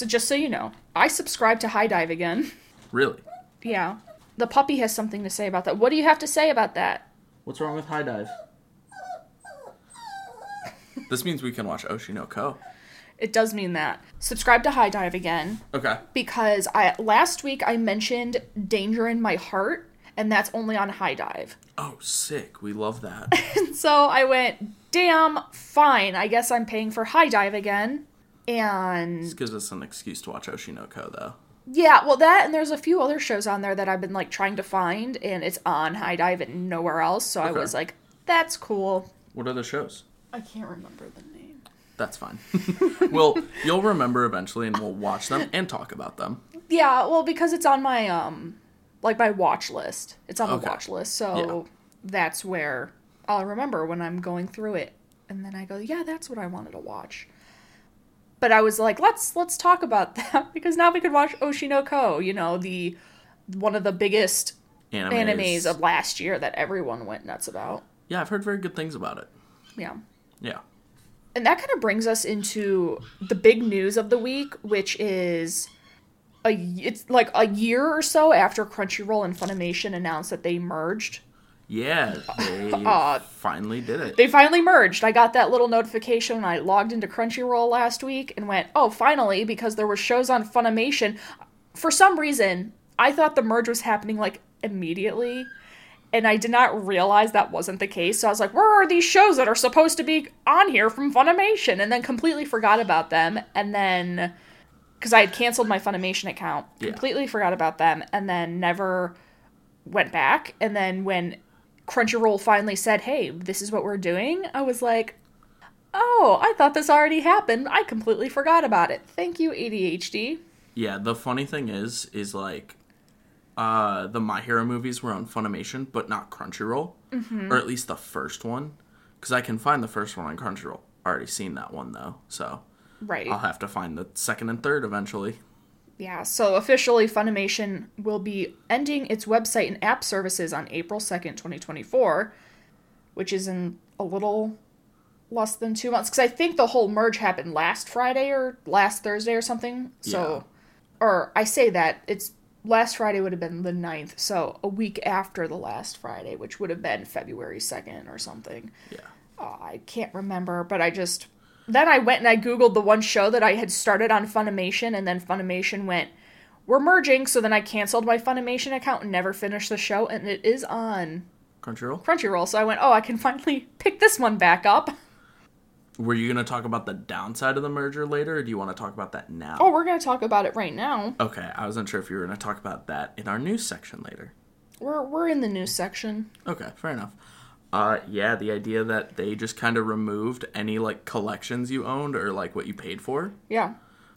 So just so you know, I subscribe to HIDIVE again. Really? Yeah. The puppy has something to say about that. What do you have to say about that? What's wrong with HIDIVE? this means we can watch Oshi no Ko. It does mean that. Subscribe to HIDIVE again Okay. because I last week I mentioned Danger in My Heart and that's only on HIDIVE. Oh, sick. We love that. and So I went, "Damn, fine. I guess I'm paying for HIDIVE again." And this gives us an excuse to watch Oshi no Ko, though. Yeah, well, that and there's a few other shows on there that I've been like trying to find, and it's on HIDIVE and nowhere else. So I was like, "That's cool." What are the shows? I can't remember the name. That's fine. well, you'll remember eventually, and we'll watch them and talk about them. Yeah, well, because it's on my um, like my watch list. It's on the watch list, so that's where I'll remember when I'm going through it, and then I go, "Yeah, that's what I wanted to watch." But I was like, "Let's let's talk about that because now we could watch Oshi no Ko." You know, the one of the biggest Animes. animes of last year that everyone went nuts about. Yeah, I've heard very good things about it. Yeah. Yeah. And that kind of brings us into the big news of the week, which is a it's like a year or so after Crunchyroll and Funimation announced that they merged. Yeah, they Uh, finally did it. They finally merged. I got that little notification when I logged into Crunchyroll last week and went, "Oh, finally!" Because there were shows on Funimation. For some reason, I thought the merge was happening like immediately, and I did not realize that wasn't the case. So I was like, "Where are these shows that are supposed to be on here from Funimation?" And then completely forgot about them. And then, because I had canceled my Funimation account, Yeah. completely forgot about them, and then never went back. And then when Crunchyroll finally said, "Hey, this is what we're doing," I was like, "Oh, I thought this already happened. I completely forgot about it. Thank you, ADHD." Yeah, the funny thing is, is like, uh, the My Hero movies were on Funimation, but not Crunchyroll, Mm-hmm. or at least the first one, because I can find the first one on Crunchyroll. Already seen that one though, so Right. I'll have to find the second and third eventually. Yeah, so officially, Funimation will be ending its website and app services on April 2nd, 2024, which is in a little less than two months. Because I think the whole merge happened last Friday or last Thursday or something. So, or I say that, it's last Friday would have been the 9th, so a week after the last Friday, which would have been February 2nd or something. Yeah, Oh, I can't remember, but I just then I went and I googled the one show that I had started on Funimation, and then Funimation went, "We're merging," so then I canceled my Funimation account and never finished the show, and it is on Crunchyroll. Crunchyroll. So I went, "Oh, I can finally pick this one back up." Were you gonna talk about the downside of the merger later, or do you want to talk about that now? Oh, we're gonna talk about it right now. Okay, I wasn't sure if you were gonna talk about that in our news section later. We're we're in the news section. Okay, fair enough. Uh, yeah, the idea that they just kind of removed any like collections you owned or like what you paid for, Yeah,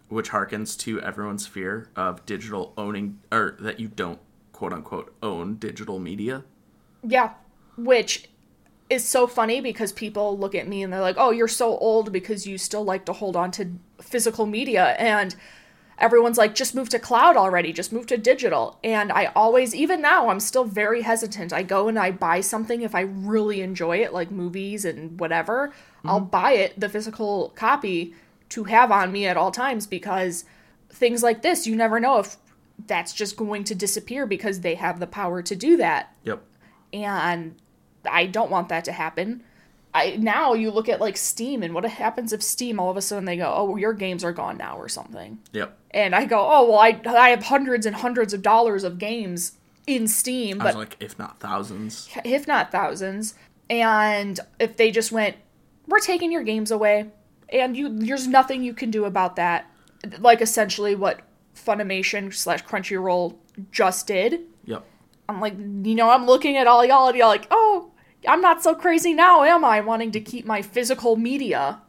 which harkens to everyone's fear of digital owning or that you don't quote unquote own digital media. yeah, which is so funny because people look at me and they're like, "Oh, you're so old because you still like to hold on to physical media." And everyone's like, "Just move to cloud already. Just move to digital." And I always even now I'm still very hesitant. I go and I buy something if I really enjoy it like movies and whatever, mm-hmm. I'll buy it the physical copy to have on me at all times because things like this, you never know if that's just going to disappear because they have the power to do that Yep. and I don't want that to happen. I now you look at like Steam and what happens if Steam all of a sudden they go, "Oh, your games are gone now" or something. Yep. And I go, "Oh, well I I have hundreds and hundreds of dollars of games in Steam, but like, if not thousands. if not thousands. And if they just went, "We're taking your games away." And you there's nothing you can do about that. Like essentially what Funimation slash Crunchyroll just did. Yep. I'm like, you know, I'm looking at all y'all and y'all like, oh, I'm not so crazy now, am I? Wanting to keep my physical media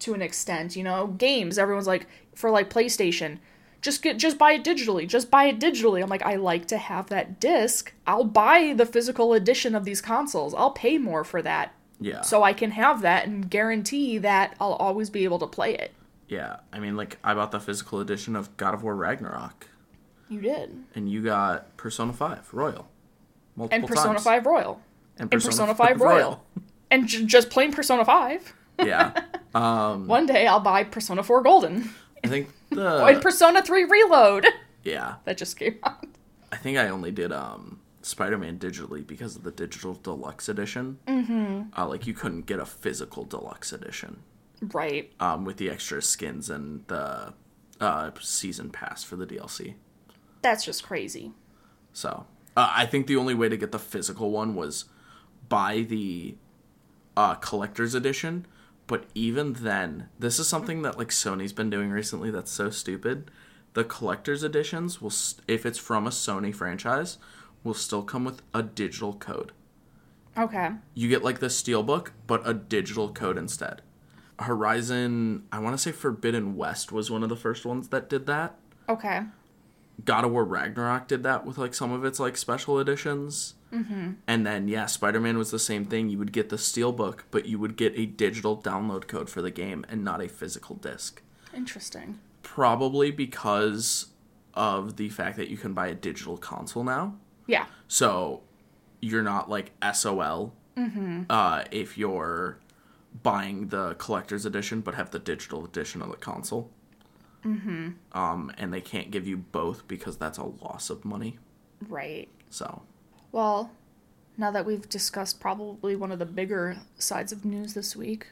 to an extent, you know, games. Everyone's like, for like PlayStation, just get, just buy it digitally, just buy it digitally. I'm like, I like to have that disc. I'll buy the physical edition of these consoles. I'll pay more for that, Yeah. so I can have that and guarantee that I'll always be able to play it. yeah. I mean, like, I bought the physical edition of God of War Ragnarok, You did, and you got Persona Five Royal. Multiple and Persona times. Five Royal, And and Persona Five Royal, and j- just plain Persona Five. yeah. Um, One day I'll buy Persona 4 Golden. I think Oh, and Persona 3 Reload yeah. that just came out. I think I only did um Spider-Man digitally because of the digital deluxe edition. Mm-hmm. Uh, like you couldn't get a physical deluxe edition Right. um, with the extra skins and the uh, season pass for the DLC. That's just crazy. So uh, I think the only way to get the physical one was buy the uh, collector's edition. But even then, this is something that like Sony's been doing recently. That's so stupid. The collector's editions will, st- if it's from a Sony franchise, will still come with a digital code. Okay. You get like the steelbook, but a digital code instead. Horizon, I want to say Forbidden West was one of the first ones that did that. Okay. God of War Ragnarok did that with like some of its like special editions. Mm-hmm. And then yeah, Spider Man was the same thing. You would get the steelbook, but you would get a digital download code for the game and not a physical disc. Interesting. Probably because of the fact that you can buy a digital console now. Yeah. So you're not like SOL uh, if you're buying the collector's edition but have the digital edition of the console. Mm-hmm. Um, and they can't give you both because that's a loss of money. Right. So Well, now that we've discussed probably one of the bigger sides of news this week,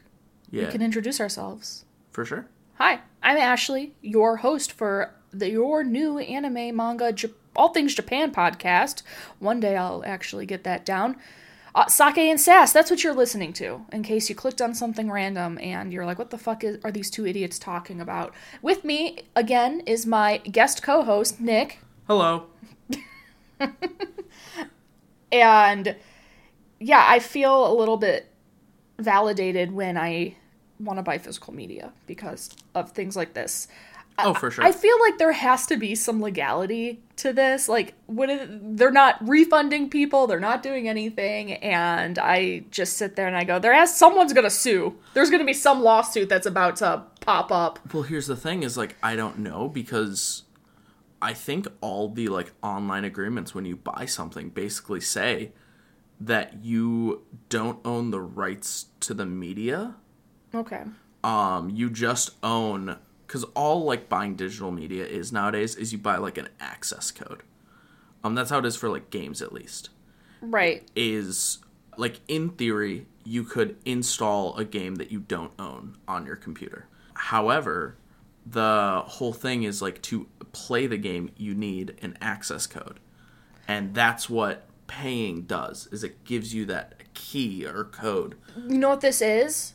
yeah, we can introduce ourselves. for sure. Hi, I'm Ashley, your host for the your new anime manga J- all things Japan podcast. One day I'll actually get that down. Uh, Sake and Sass, that's what you're listening to. In case you clicked on something random and you're like, "What the fuck is, are these two idiots talking about?" With me again is my guest co-host Nick, Hello. and yeah, I feel a little bit validated when I want to buy physical media because of things like this. Oh, for sure. I feel like there has to be some legality to this. Like, what they're not refunding people, they're not doing anything, and I just sit there and I go, "There has someone's gonna sue. There's gonna be some lawsuit that's about to pop up." Well, here's the thing: is like I don't know because I think all the like online agreements when you buy something basically say that you don't own the rights to the media. Okay. Um, you just own because all like buying digital media is nowadays is you buy like an access code. Um, that's how it is for like games at least. Right. Is like in theory you could install a game that you don't own on your computer. However, the whole thing is like to play the game you need an access code. And that's what paying does is it gives you that key or code. You know what this is?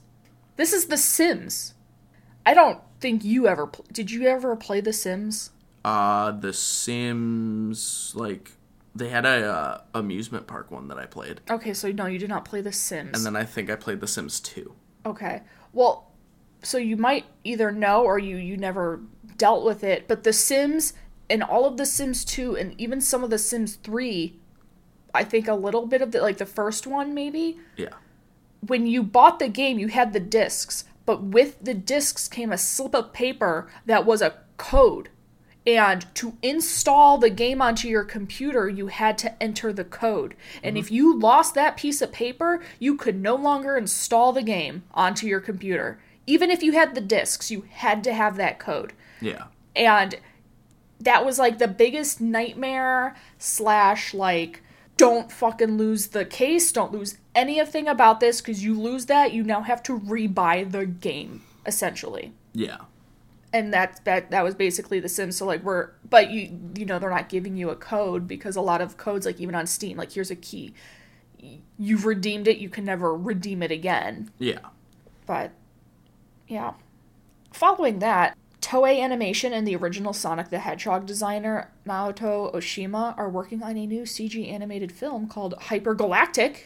This is The Sims. I don't think you ever pl- did. You ever play The Sims? Uh the Sims like they had a uh, amusement park one that I played. Okay, so no, you did not play The Sims. And then I think I played The Sims 2. Okay. Well, so you might either know or you you never dealt with it, but The Sims and all of The Sims 2 and even some of The Sims 3, I think a little bit of the like the first one maybe, Yeah. when you bought the game, you had the discs, but with the discs came a slip of paper that was a code. And to install the game onto your computer, you had to enter the code. And if you lost that piece of paper, you could no longer install the game onto your computer. Even if you had the discs, you had to have that code Yeah. and that was like the biggest nightmare slash like don't fucking lose the case don't lose anything about this because you lose that you now have to rebuy the game essentially Yeah. and that that that was basically the sims so like we're but you you know they're not giving you a code because a lot of codes like even on steam like here's a key you've redeemed it you can never redeem it again Yeah. but yeah. Following that, Toei Animation and the original Sonic the Hedgehog designer Naoto Oshima are working on a new CG animated film called Hypergalactic.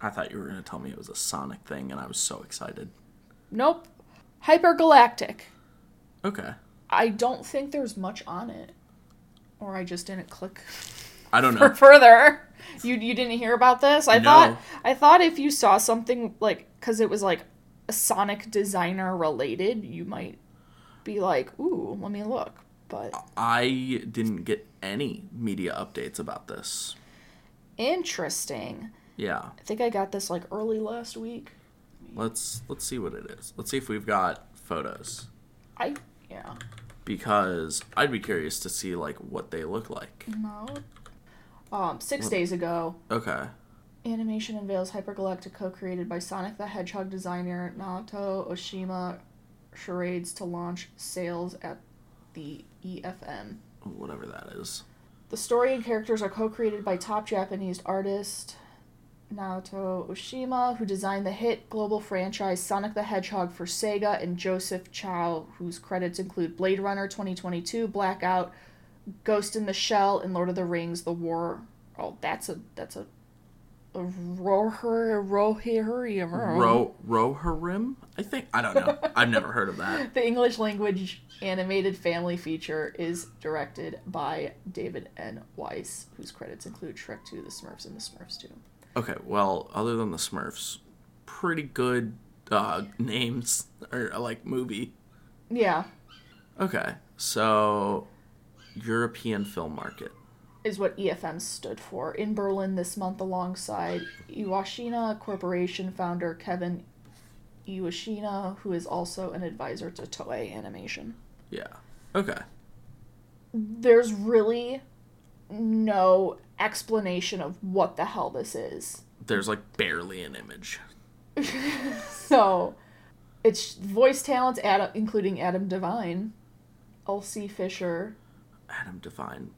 I thought you were going to tell me it was a Sonic thing, and I was so excited. Nope. Hypergalactic. Okay. I don't think there's much on it. Or I just didn't click I don't know. further. You you didn't hear about this? I No. thought I thought if you saw something like cuz it was like a Sonic designer related, you might be like, "Ooh, let me look." But I didn't get any media updates about this. interesting. Yeah. I think I got this like early last week. Let's let's see what it is. Let's see if we've got photos. I Yeah. because I'd be curious to see like what they look like. No. Um, six days ago, Okay. Animation unveils Hypergalactic co-created by Sonic the Hedgehog designer Naoto Oshima charades to launch sales at the EFM. Whatever that is. The story and characters are co-created by top Japanese artist Naoto Oshima, who designed the hit global franchise Sonic the Hedgehog for Sega, and Joseph Chou, whose credits include Blade Runner 2022, Blackout, Ghost in the Shell, and Lord of the Rings: The War. Oh, that's a that's a a roher Ro Rohirrim? I think I don't know. I've never heard of that. The English language animated family feature is directed by David N. Weiss, whose credits include Shrek 2, The Smurfs, and The Smurfs 2. Okay, well, other than the Smurfs, pretty good uh, names or like movie. Yeah, Okay, so European film market. is what EFM stood for. In Berlin this month, alongside Iwashina Corporation founder Kevin Iwashina, who is also an advisor to Toei Animation. Yeah. Okay. There's really no explanation of what the hell this is. There's like barely an image. So, it's voice talents, Adam, including Adam Devine, Elsie Fisher. Adam Devine.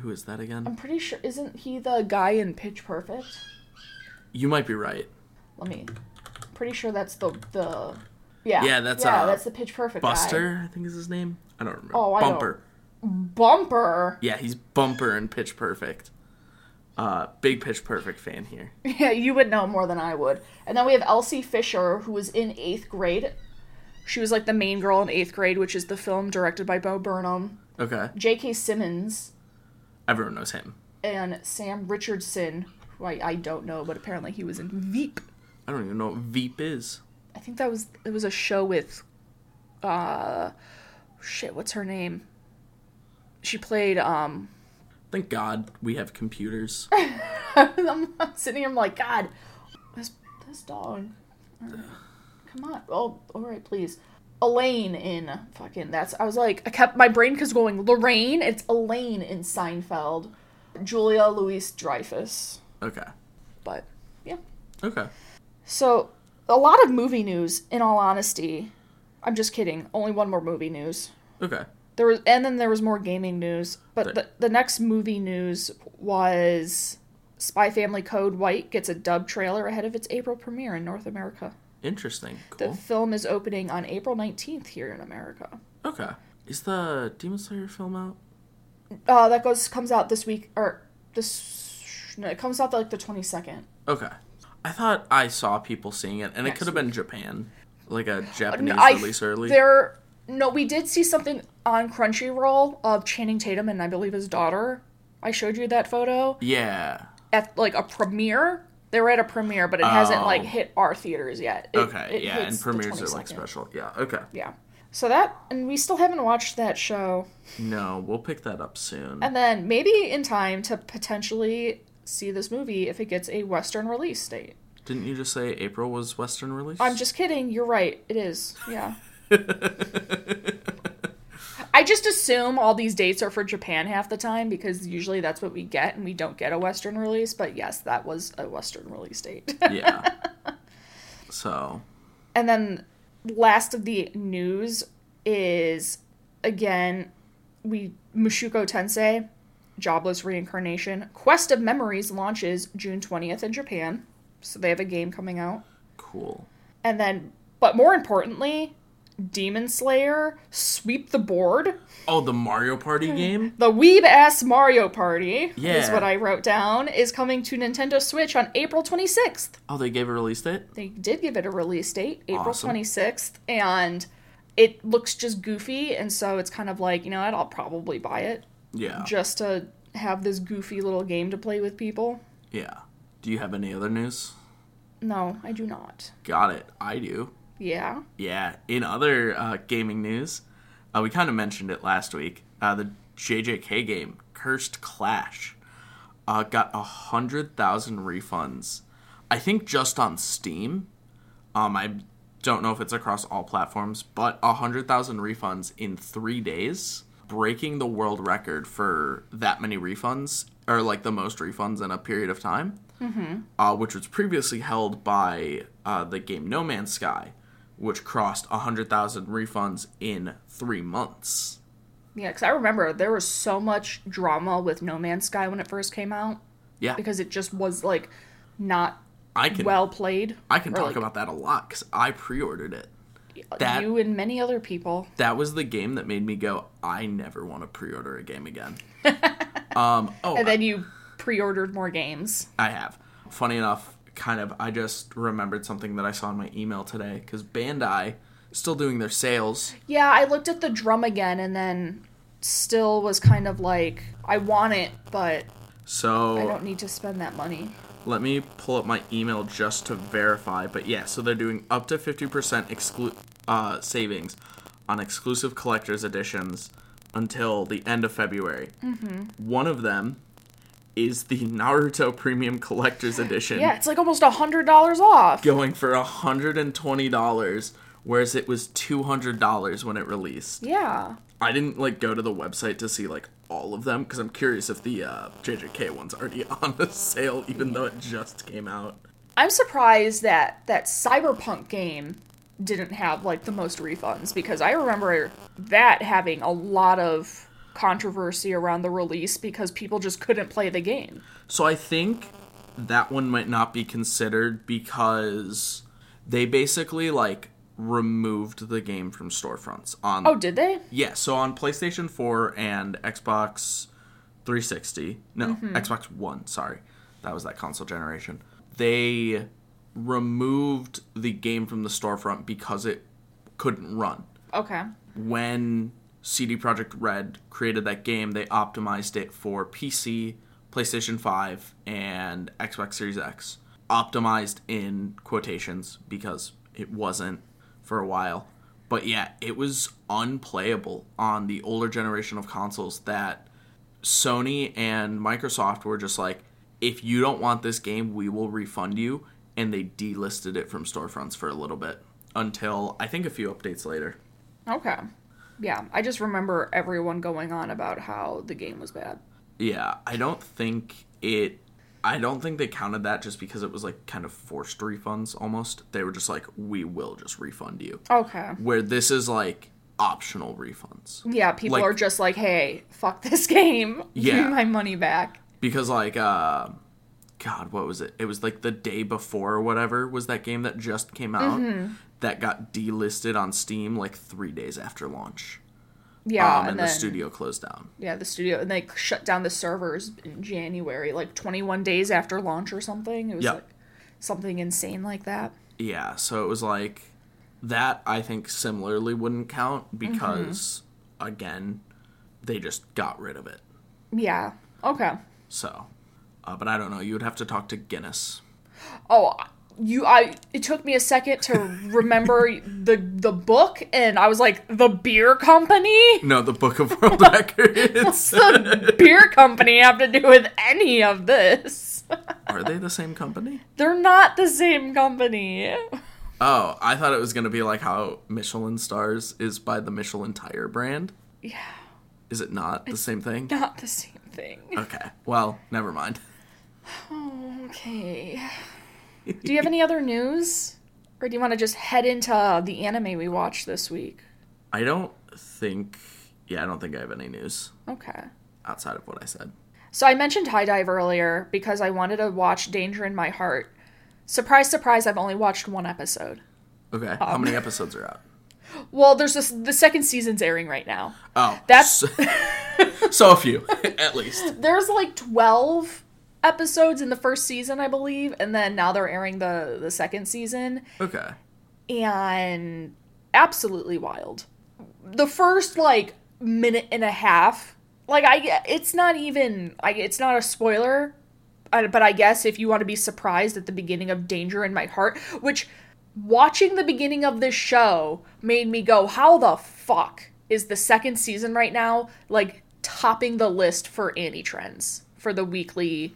Who is that again? I'm pretty sure isn't he the guy in Pitch Perfect? You might be right. Let me. Pretty sure that's the the. Yeah. Yeah, that's, yeah, uh, that's the Pitch Perfect guy. Buster, I think is his name. I don't remember. Oh, I don't- Bumper. Yeah, he's Bumper and Pitch Perfect. Uh, big Pitch Perfect fan here. Yeah, you would know more than I would. And then we have Elsie Fisher, who was in eighth grade. She was like the main girl in eighth grade, which is the film directed by Bo Burnham. Okay, J.K. Simmons everyone knows him. and Sam Richardson, who I, I don't know, but apparently he was in Veep. I don't even know what Veep is. I think that was it was a show with uh shit, what's her name? She played um Thank God we have computers. I'm sitting here I'm like, God, this this dog. Come on. Oh, alright, please. Elaine in fucking that's I was like I kept my brain cause going Lorraine, it's Elaine in Seinfeld. Julia Louise Dreyfus. Okay. But yeah. Okay. So a lot of movie news, in all honesty. I'm just kidding. Only one more movie news. Okay. There was, and then there was more gaming news. But Right. the, the next movie news was Spy Family Code White gets a dub trailer ahead of its April premiere in North America. Interesting. cool. The film is opening on April 19th here in America. Okay. Is the Demon Slayer film out? Uh, that goes comes out this week or this. No, it comes out like the 22nd. Okay. I thought I saw people seeing it, and it could have been Japan, like a Japanese I- release early. There, no, we did see something on Crunchyroll of Channing Tatum and I believe his daughter. I showed you that photo Yeah. at like a premiere. They were at a premiere, but it hasn't Oh. like hit our theaters yet. It- Okay. it yeah, and premieres are like special. Yeah. Okay. Yeah. So that, and we still haven't watched that show. No, we'll pick that up soon. And then maybe in time to potentially see this movie if it gets a Western release date. Didn't you just say April was Western release? I'm just kidding. You're right. It is. Yeah. I just assume all these dates are for Japan half the time because usually that's what we get and we don't get a Western release. But yes, that was a Western release date. yeah. So, and then last of the news is again we Mushoku Tensei Jobless Reincarnation Quest of Memories launches June 20th in Japan. So they have a game coming out. cool. And then but more importantly, Demon Slayer Sweep the Board. Oh, the Mario Party hmm. game? The weeb ass Mario Party is what I wrote down is coming to Nintendo Switch on April 26th. Oh, they gave a release date? They did give it a release date, April Awesome. 26th, and it looks just goofy, and so it's kind of like, you know what, I'll probably buy it Yeah. just to have this goofy little game to play with people. Yeah. Do you have any other news? No, I do not. Got it. I do. Yeah. Yeah. In other uh, gaming news, uh, we kind of mentioned it last week. Uh, the JJK game, Cursed Clash, uh, got a hundred thousand refunds. I think just on Steam. Um, I don't know if it's across all platforms, but 100,000 refunds in three days, breaking the world record for that many refunds, or like the most refunds in a period of time, mm-hmm. uh, which was previously held by uh, the game No Man's Sky, which crossed 100,000 refunds in three months. Yeah, because I remember there was so much drama with No Man's Sky when it first came out Yeah, because it just was like not I can well played. I can talk like, about that a lot because I pre-ordered it. that- you and many other people. That was the game that made me go, I never want to pre-order a game again. um, oh, And then you pre-ordered more games. I have. Funny enough, kind of, I just remembered something that I saw in my email today because Bandai still doing their sales. Yeah, I looked at the drum again and then still was kind of like, I want it, but so I don't need to spend that money. let me pull up my email just to verify. But yeah, so they're doing up to 50% exclu- uh, savings on exclusive collector's editions until the end of February. Mm-hmm. One of them is the Naruto Premium Collector's Edition. Yeah, it's like almost a hundred dollars off. going for a $120 whereas it was $200 when it released Yeah. i didn't like go to the website to see like all of them because i'm curious if the uh, jjk one's already on the sale even though it just came out I'm surprised that that Cyberpunk game didn't have like the most refunds because I remember that having a lot of controversy around the release because people just couldn't play the game. so i think that one might not be considered because they basically like removed the game from storefronts on Oh, did they? Yeah, so on PlayStation 4 and Xbox 360, no, mm-hmm. Xbox One, sorry, that was that console generation. They removed the game from the storefront because it couldn't run. Okay. When CD Projekt Red created that game, they optimized it for PC, PlayStation 5, and Xbox Series X. Optimized in quotations because it wasn't for a while. But yeah, it was unplayable on the older generation of consoles that Sony and Microsoft were just like, if you don't want this game, we will refund you. And they delisted it from storefronts for a little bit until I think a few updates later. Okay. Yeah, I just remember everyone going on about how the game was bad. Yeah, I don't think it. I don't think they counted that just because it was like kind of forced refunds almost. They were just like, we will just refund you. Okay. Where this is like optional refunds. Yeah, people Like- are just like, "Hey, fuck this game. Give me my money back." Because like, uh, God, what was it? It was like the day before or whatever was that game that just came out that got delisted on Steam like three days after launch. Yeah, um, and, and, the studio closed down. yeah, the studio and they shut down the servers in January, like 21 days after launch or something. It was Yep. like something insane like that. Yeah, so it was like that. I think similarly wouldn't count because again, they just got rid of it. Yeah. Okay. So, uh, but I don't know. You would have to talk to Guinness. Oh, you I it took me a second to remember the the book and I was like, "The beer company?" No, the Book of World Records. What's the beer company have to do with any of this? Are they the same company? They're not the same company. Oh, I thought it was gonna be like how Michelin stars is by the Michelin tire brand. Yeah, Is it not the same thing? not the same thing. Okay, well, never mind. Okay. Do you have any other news? Or do you want to just head into the anime we watched this week? I don't think. Yeah, I don't think I have any news Okay. outside of what I said. So I mentioned HIDIVE earlier because I wanted to watch Danger in My Heart. Surprise, surprise, I've only watched one episode. Okay, how um, many episodes are out? Well, there's this the second season's airing right now. Oh, That's- so, so a few at least. There's like 12 episodes in the first season, I believe, and then now they're airing the the second season Okay. and absolutely wild. The first like minute and a half, like I it's not even I it's not a spoiler, uh, but I guess if you want to be surprised at the beginning of Danger in My Heart, which watching the beginning of this show made me go, how the fuck is the second season right now like topping the list for Annie trends for the weekly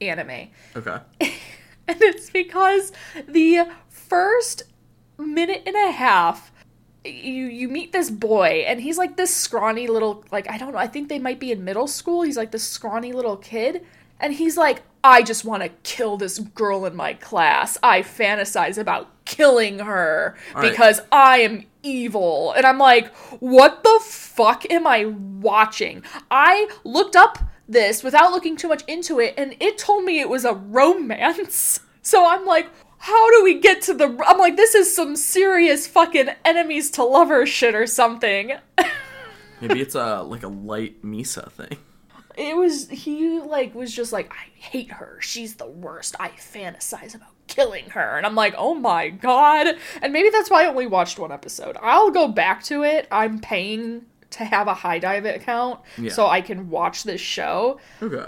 anime? Okay. And it's because the first minute and a half, you you meet this boy and he's like this scrawny little like I don't know, I think they might be in middle school. He's like this scrawny little kid and he's like I just want to kill this girl in my class. I fantasize about killing her because I am evil. And I'm like, what the fuck am I watching? I looked up this without looking too much into it, and it told me it was a romance. So I'm like, how do we get to the. I'm like, this is some serious fucking enemies to lovers shit or something. Maybe it's a like a light Misa thing. it was he like was just like i hate her she's the worst i fantasize about killing her and i'm like oh my god and maybe that's why i only watched one episode i'll go back to it i'm paying to have a HIDIVE account Yeah. so i can watch this show Okay.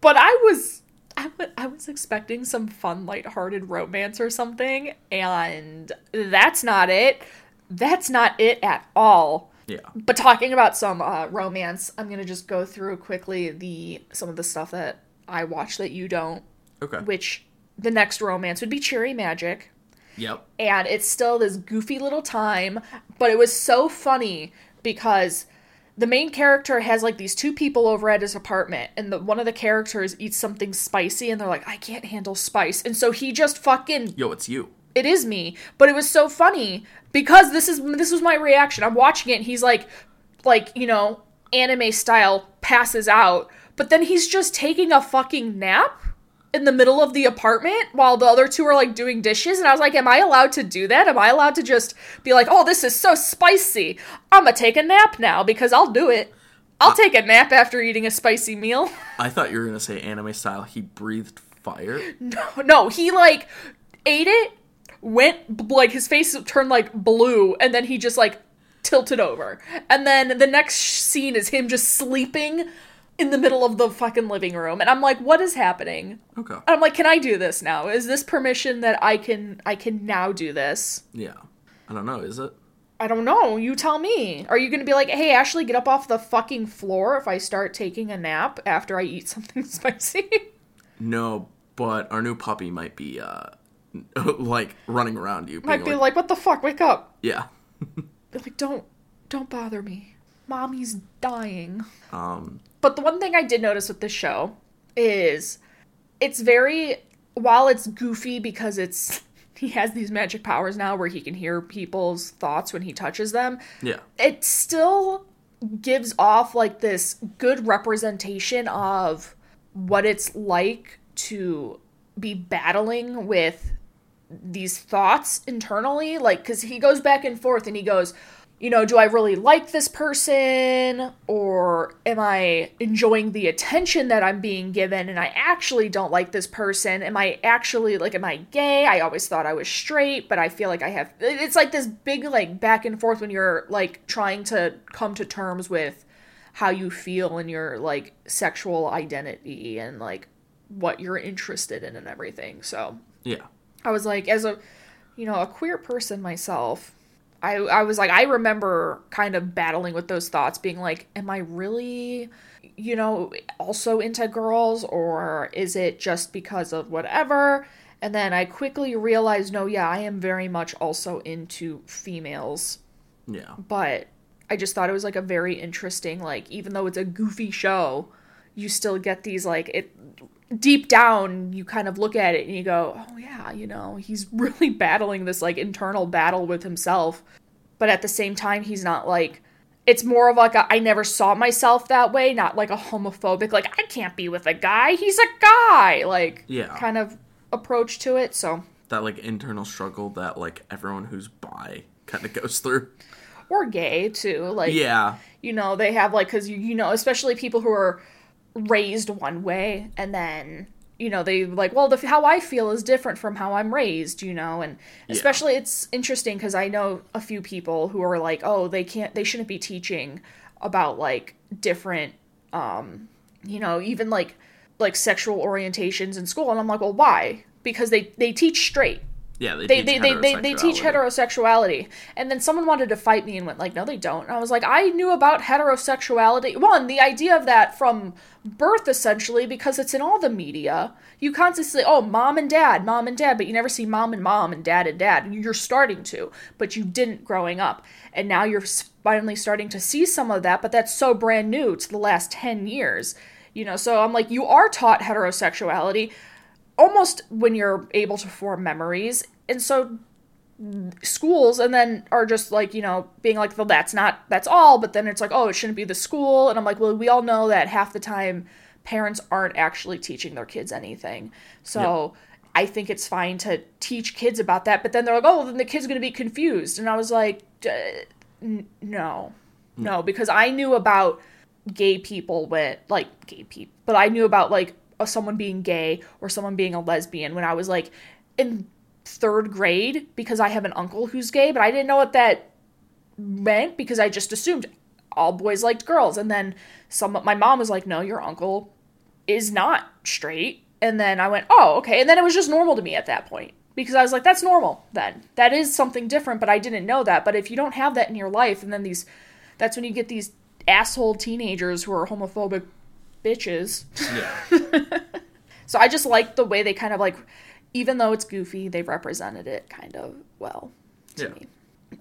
but i was I was expecting some fun lighthearted romance or something and that's not it that's not it at all Yeah. but talking about some uh, romance, I'm gonna just go through quickly the some of the stuff that I watch that you don't. Okay. Which the next romance would be Cherry Magic, Yep. and it's still this goofy little time, but it was so funny because the main character has like these two people over at his apartment, and the one of the characters eats something spicy, and they're like, "I can't handle spice," and so he just fucking Yo, it's you. it is me. But it was so funny because this is this was my reaction. I'm watching it and he's like like you know anime style passes out but then he's just taking a fucking nap in the middle of the apartment while the other two are like doing dishes and i was like am i allowed to do that am i allowed to just be like oh this is so spicy i'm gonna take a nap now because i'll do it i'll take a nap after eating a spicy meal I thought you were gonna say anime style. He breathed fire. No, no, he like ate it, went like his face turned like blue, and then he just like tilted over. And then the next scene is him just sleeping in the middle of the fucking living room. And I'm like, what is happening? Okay. And I'm like, can I do this now? Is this permission that I can I can now do this? Yeah. I don't know. Is it? I don't know. You tell me. Are you going to be like, "Hey, Ashley, get up off the fucking floor if I start taking a nap after I eat something spicy?" No, but our new puppy might be uh like running around you. Might be like, like, "What the fuck? Wake up." yeah. Be like, don't, don't bother me. Mommy's dying. Um. But the one thing I did notice with this show is it's very, while it's goofy because it's, he has these magic powers now where he can hear people's thoughts when he touches them, Yeah. it still gives off like this good representation of what it's like to be battling with these thoughts internally like because he goes back and forth and he goes you know do i really like this person? Or am i enjoying the attention that i'm being given and i actually don't like this person? Am i actually like am i gay? I always thought i was straight but i feel like i have it's like this big like back and forth when you're like trying to come to terms with how you feel and your like sexual identity and like what you're interested in and everything. So Yeah. I was like, as a, you know, a queer person myself, I I was like, I remember kind of battling with those thoughts, being like, am I really, you know, also into girls, or is it just because of whatever? And then I quickly realized, no, yeah, I am very much also into females, Yeah. but I just thought it was like a very interesting, like, even though it's a goofy show, you still get these like it deep down you kind of look at it and you go oh yeah you know he's really battling this like internal battle with himself but at the same time he's not like it's more of like a, I never saw myself that way not like a homophobic like I can't be with a guy he's a guy like Yeah. kind of approach to it so That like internal struggle that like everyone who's bi kind of goes through. or gay too like Yeah. you know they have like because you, you know especially people who are raised one way and then you know they like well the how i feel is different from how i'm raised you know and especially it's interesting because i know a few people who are like oh they can't they shouldn't be teaching about like different um you know even like like sexual orientations in school and i'm like well why? Because they they teach straight Yeah, they they teach they, they, they, they teach heterosexuality. and then someone wanted to fight me and went like no they don't. And i was like i knew about heterosexuality. One the idea of that from birth essentially because it's in all the media. You constantly say oh mom and dad mom and dad but you never see mom and mom and dad and dad. And you're starting to but you didn't growing up. And now you're finally starting to see some of that but that's so brand new. To the last 10 years you know? So i'm like you are taught heterosexuality almost when you're able to form memories. And so schools and then are just like you know being like well that's not that's all. But then it's like oh it shouldn't be the school. And i'm like well we all know that half the time parents aren't actually teaching their kids anything. So i think it's fine to teach kids about that. But then they're like oh then the kid's going to be confused. And i was like "D- n- no. Hmm. No because i knew about gay people with like gay people but i knew about like someone being gay or someone being a lesbian when i was like in third grade because i have an uncle who's gay but i didn't know what that meant because i just assumed all boys liked girls. And then some my mom was like no your uncle is not straight. And then i went oh okay. And then it was just normal to me at that point because i was like that's normal then. That is something different but i didn't know that. But if you don't have that in your life and then these that's when you get these asshole teenagers who are homophobic bitches Yeah. so I just like the way they kind of like, even though it's goofy, they've represented it kind of well to Yeah. me.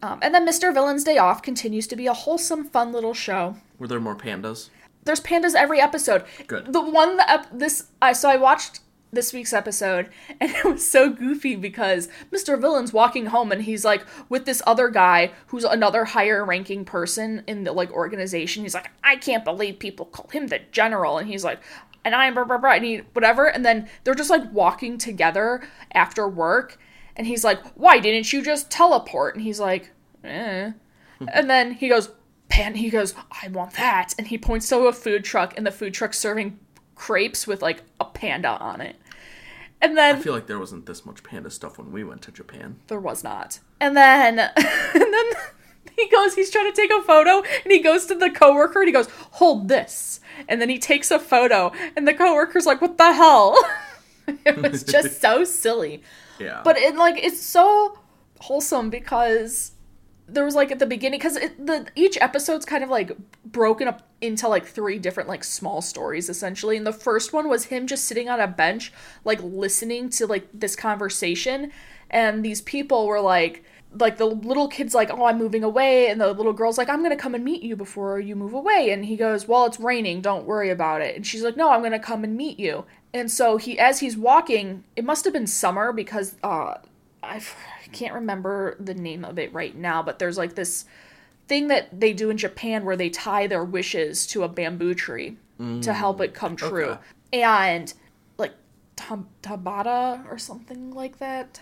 Um, and then Mr. Villain's Day Off continues to be a wholesome, fun little show. Were there more pandas? There's pandas every episode. Good. The one that this I so I watched this week's episode and it was so goofy because Mr. Villain's walking home and he's like with this other guy who's another higher ranking person in the like organization. He's like, I can't believe people call him the general and he's like and I'm blah, blah, blah, and he whatever and then they're just like walking together after work and he's like, Why didn't you just teleport? And he's like, eh. and then he goes, Pan he goes, I want that and he points to a food truck and the food truck's serving crepes with like a panda on it. And then I feel like there wasn't this much panda stuff when we went to Japan. there was not. And then and then he goes, he's trying to take a photo and he goes to the coworker and he goes, "Hold this." And then he takes a photo and the coworker's like, "What the hell?" it was just so silly. Yeah. But it like it's so wholesome because there was like at the beginning because the each episode's kind of like broken up into like three different like small stories essentially. And the first one was him just sitting on a bench like listening to like this conversation. And these people were like like the little kid's like oh i'm moving away. And the little girl's like i'm gonna come and meet you before you move away. And he goes well it's raining. Don't worry about it. And she's like no i'm gonna come and meet you. And so he as he's walking it must have been summer because uh i can't remember the name of it right now but there's like this thing that they do in japan where they tie their wishes to a bamboo tree to help it come true. Okay. and like tabata or something like that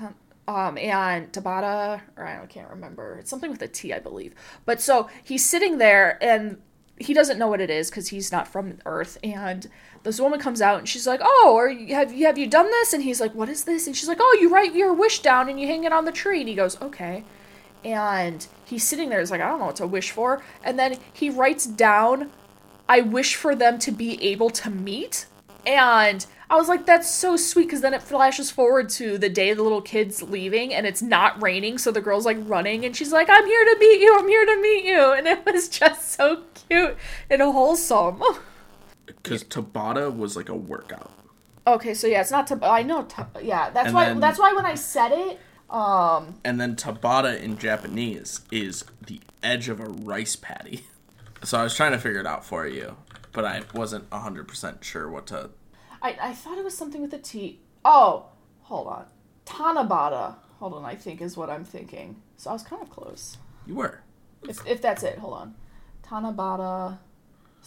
um and tabata or i can't remember. It's something with a t i believe. But so he's sitting there and he doesn't know what it is because he's not from earth. And this woman comes out and she's like oh have, you have you done this and he's like what is this and she's like oh you write your wish down and you hang it on the tree and he goes okay and he's sitting there he's like i don't know what to wish for and then he writes down I wish for them to be able to meet. And I was like, that's so sweet because then it flashes forward to the day the little kid's leaving and it's not raining. So the girl's like running and she's like, I'm here to meet you. I'm here to meet you. And it was just so cute and wholesome. Because Tabata was like a workout. Okay, so yeah, it's not to. I know. Ta- yeah, that's And why. then- That's why when I said it, um, And then Tabata in Japanese is the edge of a rice paddy. So I was trying to figure it out for you, but I wasn't 100% sure what to. I I thought it was something with a T. Oh, hold on, Tanabata. Hold on, I think is what I'm thinking. So I was kind of close. You were. If, if that's it, hold on. Tanabata,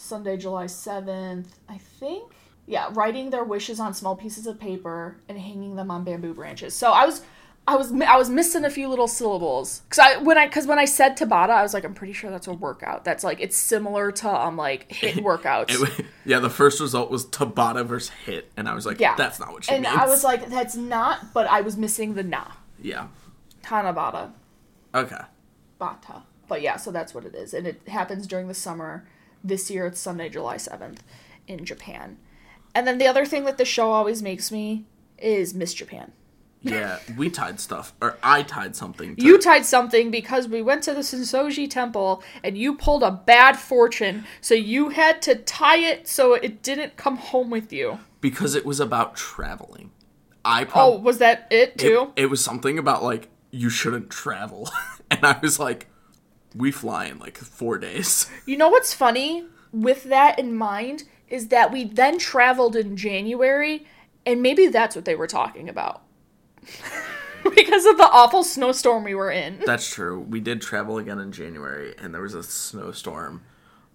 Sunday, July 7th. I think. Yeah, writing their wishes on small pieces of paper and hanging them on bamboo branches. So I was. I was I was missing a few little syllables because I when I because when I said Tabata I was like I'm pretty sure that's a workout that's like it's similar to um like HIIT workouts It, yeah, the first result was Tabata versus HIIT, and I was like, yeah that's not what she and means. I was like that's not but I was missing the na yeah. Tanabata Okay. Bata. But yeah, so that's what it is. And it happens during the summer. This year it's Sunday, July 7th in Japan. And then the other thing that the show always makes me is Miss Japan. Yeah, we tied stuff, or I tied something. To, You tied something because we went to the Sensoji temple and you pulled a bad fortune, so you had to tie it so it didn't come home with you. because it was about traveling. I Oh, was that it too? it, was something about like you shouldn't travel, and I was like, we fly in like four days. You know what's funny with that in mind is that we then traveled in January, and maybe that's what they were talking about. because of the awful snowstorm we were in. That's true. We did travel again in January, and there was a snowstorm.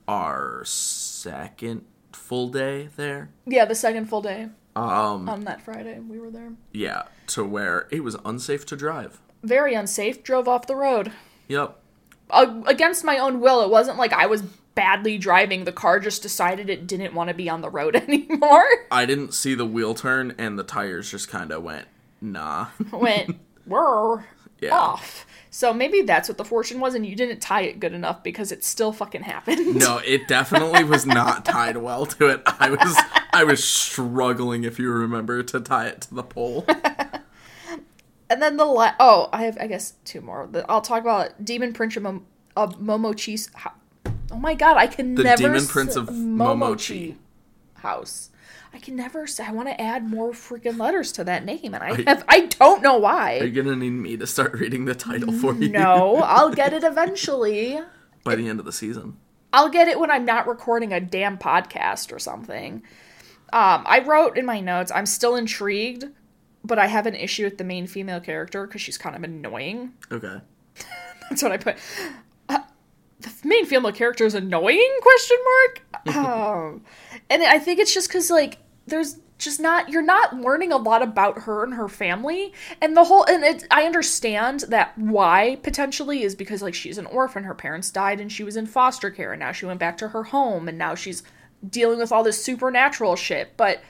Our second full day there. Yeah, the second full day Um, on that Friday we were there. yeah, to where it was unsafe to drive. Very unsafe, drove off the road. Yep. Uh, against my own will. It wasn't like I was badly driving. The car just decided it didn't want to be on the road anymore. I didn't see the wheel turn, and the tires just kind of went, nah. Went, we're Yeah. off. So maybe that's what the fortune was, and you didn't tie it good enough because it still fucking happened. No, it definitely was not tied well to it. I was I was struggling, if you remember, to tie it to the pole. And then the la- oh, I have I guess two more. I'll talk about Demon Prince of, Mom- of Momochi's. Ho- oh my god, I can never The never. Demon s- Prince of Momochi Momochi. house. I can never say. I want to add more freaking letters to that name, and I you- have. I don't know why. Are you gonna need me to start reading the title for you? No, I'll get it eventually. By the end of the season. I'll get it when I'm not recording a damn podcast or something. Um, I wrote in my notes, I'm still intrigued, but I have an issue with the main female character because she's kind of annoying. Okay. That's what I put. Uh, the main female character is annoying? Question mark. um, and I think it's just because like there's just not you're not learning a lot about her and her family and the whole and it, I understand that why potentially is because like she's an orphan her parents died and she was in foster care and now she went back to her home and now she's dealing with all this supernatural shit but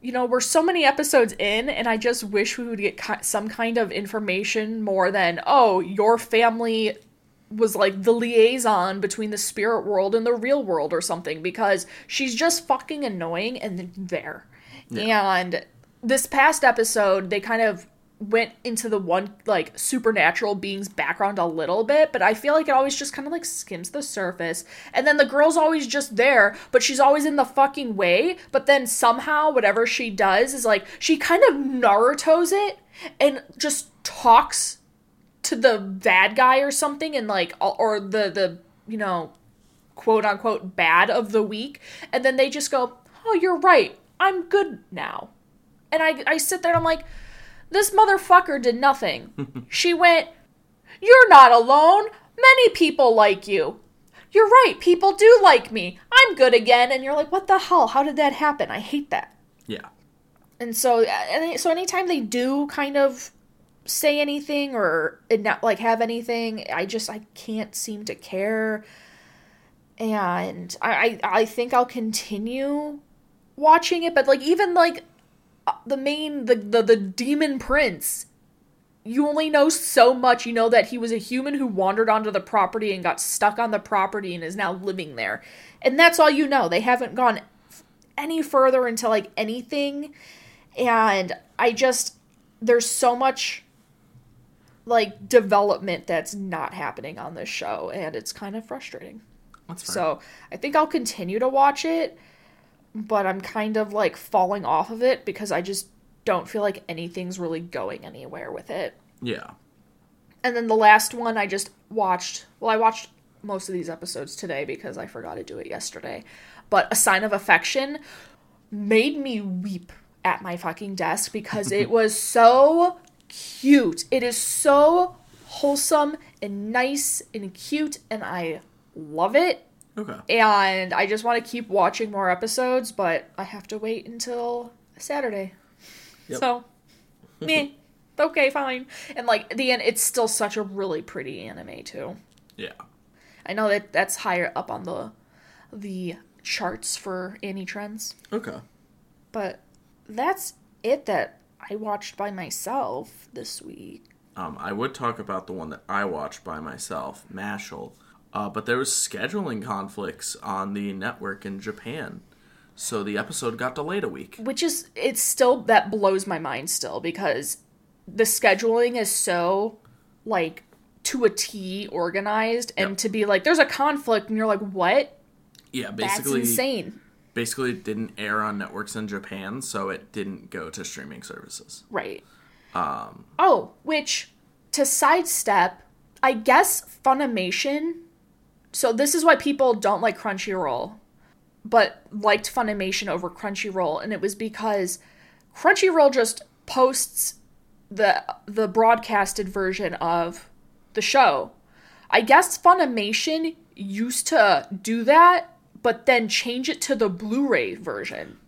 you know, we're so many episodes in, and I just wish we would get some kind of information more than, oh, your family was like the liaison between the spirit world and the real world or something, because she's just fucking annoying and there. And this past episode, they kind of went into the one like supernatural being's background a little bit, but I feel like it always just kind of like skims the surface. And then the girl's always just there, but she's always in the fucking way. But then somehow whatever she does is like she kind of Naruto's it and just talks to the bad guy or something and like or the the you know quote unquote bad of the week and then they just go oh you're right i'm good now and i i sit there and i'm like this motherfucker did nothing. She went you're not alone. Many people like you. You're right. People do like me. I'm good again. And you're like what the hell? How did that happen? I hate that. Yeah. and so and so anytime they do kind of say anything or not like have anything i just i can't seem to care. And i i, I think i'll continue watching it. But like even like uh, Uh, the main the, the the demon prince you only know so much. You know that he was a human who wandered onto the property and got stuck on the property and is now living there. And that's all you know. They haven't gone any further into like anything. And i just there's so much like development that's not happening on this show and it's kind of frustrating. So i think i'll continue to watch it but i'm kind of like falling off of it because i just don't feel like anything's really going anywhere with it yeah. and then the last one I just watched, well, I watched most of these episodes today because I forgot to do it yesterday. But A Sign of Affection made me weep at my fucking desk because it was so cute. It is so wholesome and nice and cute, and I love it. Okay. And I just want to keep watching more episodes, but I have to wait until Saturday. Yep. So, me. Okay, fine. And like the end, it's still such a really pretty anime too. Yeah. I know that that's higher up on the the charts for any trends, Okay. but that's it that I watched by myself this week. Um, I would talk about the one that I watched by myself, Mashle, uh, but there was scheduling conflicts on the network in Japan, so the episode got delayed a week. which is it's still that blows my mind still because the scheduling is so like to a T organized and Yep. to be like there's a conflict and you're like what? Yeah, That's basically insane. basically it didn't air on networks in Japan, so it didn't go to streaming services. Right. Um Oh, which to sidestep, I guess Funimation so this is why people don't like Crunchyroll, but liked Funimation over Crunchyroll, and it was because Crunchyroll just posts the the broadcasted version of the show. I guess Funimation used to do that, but then change it to the Blu-ray version.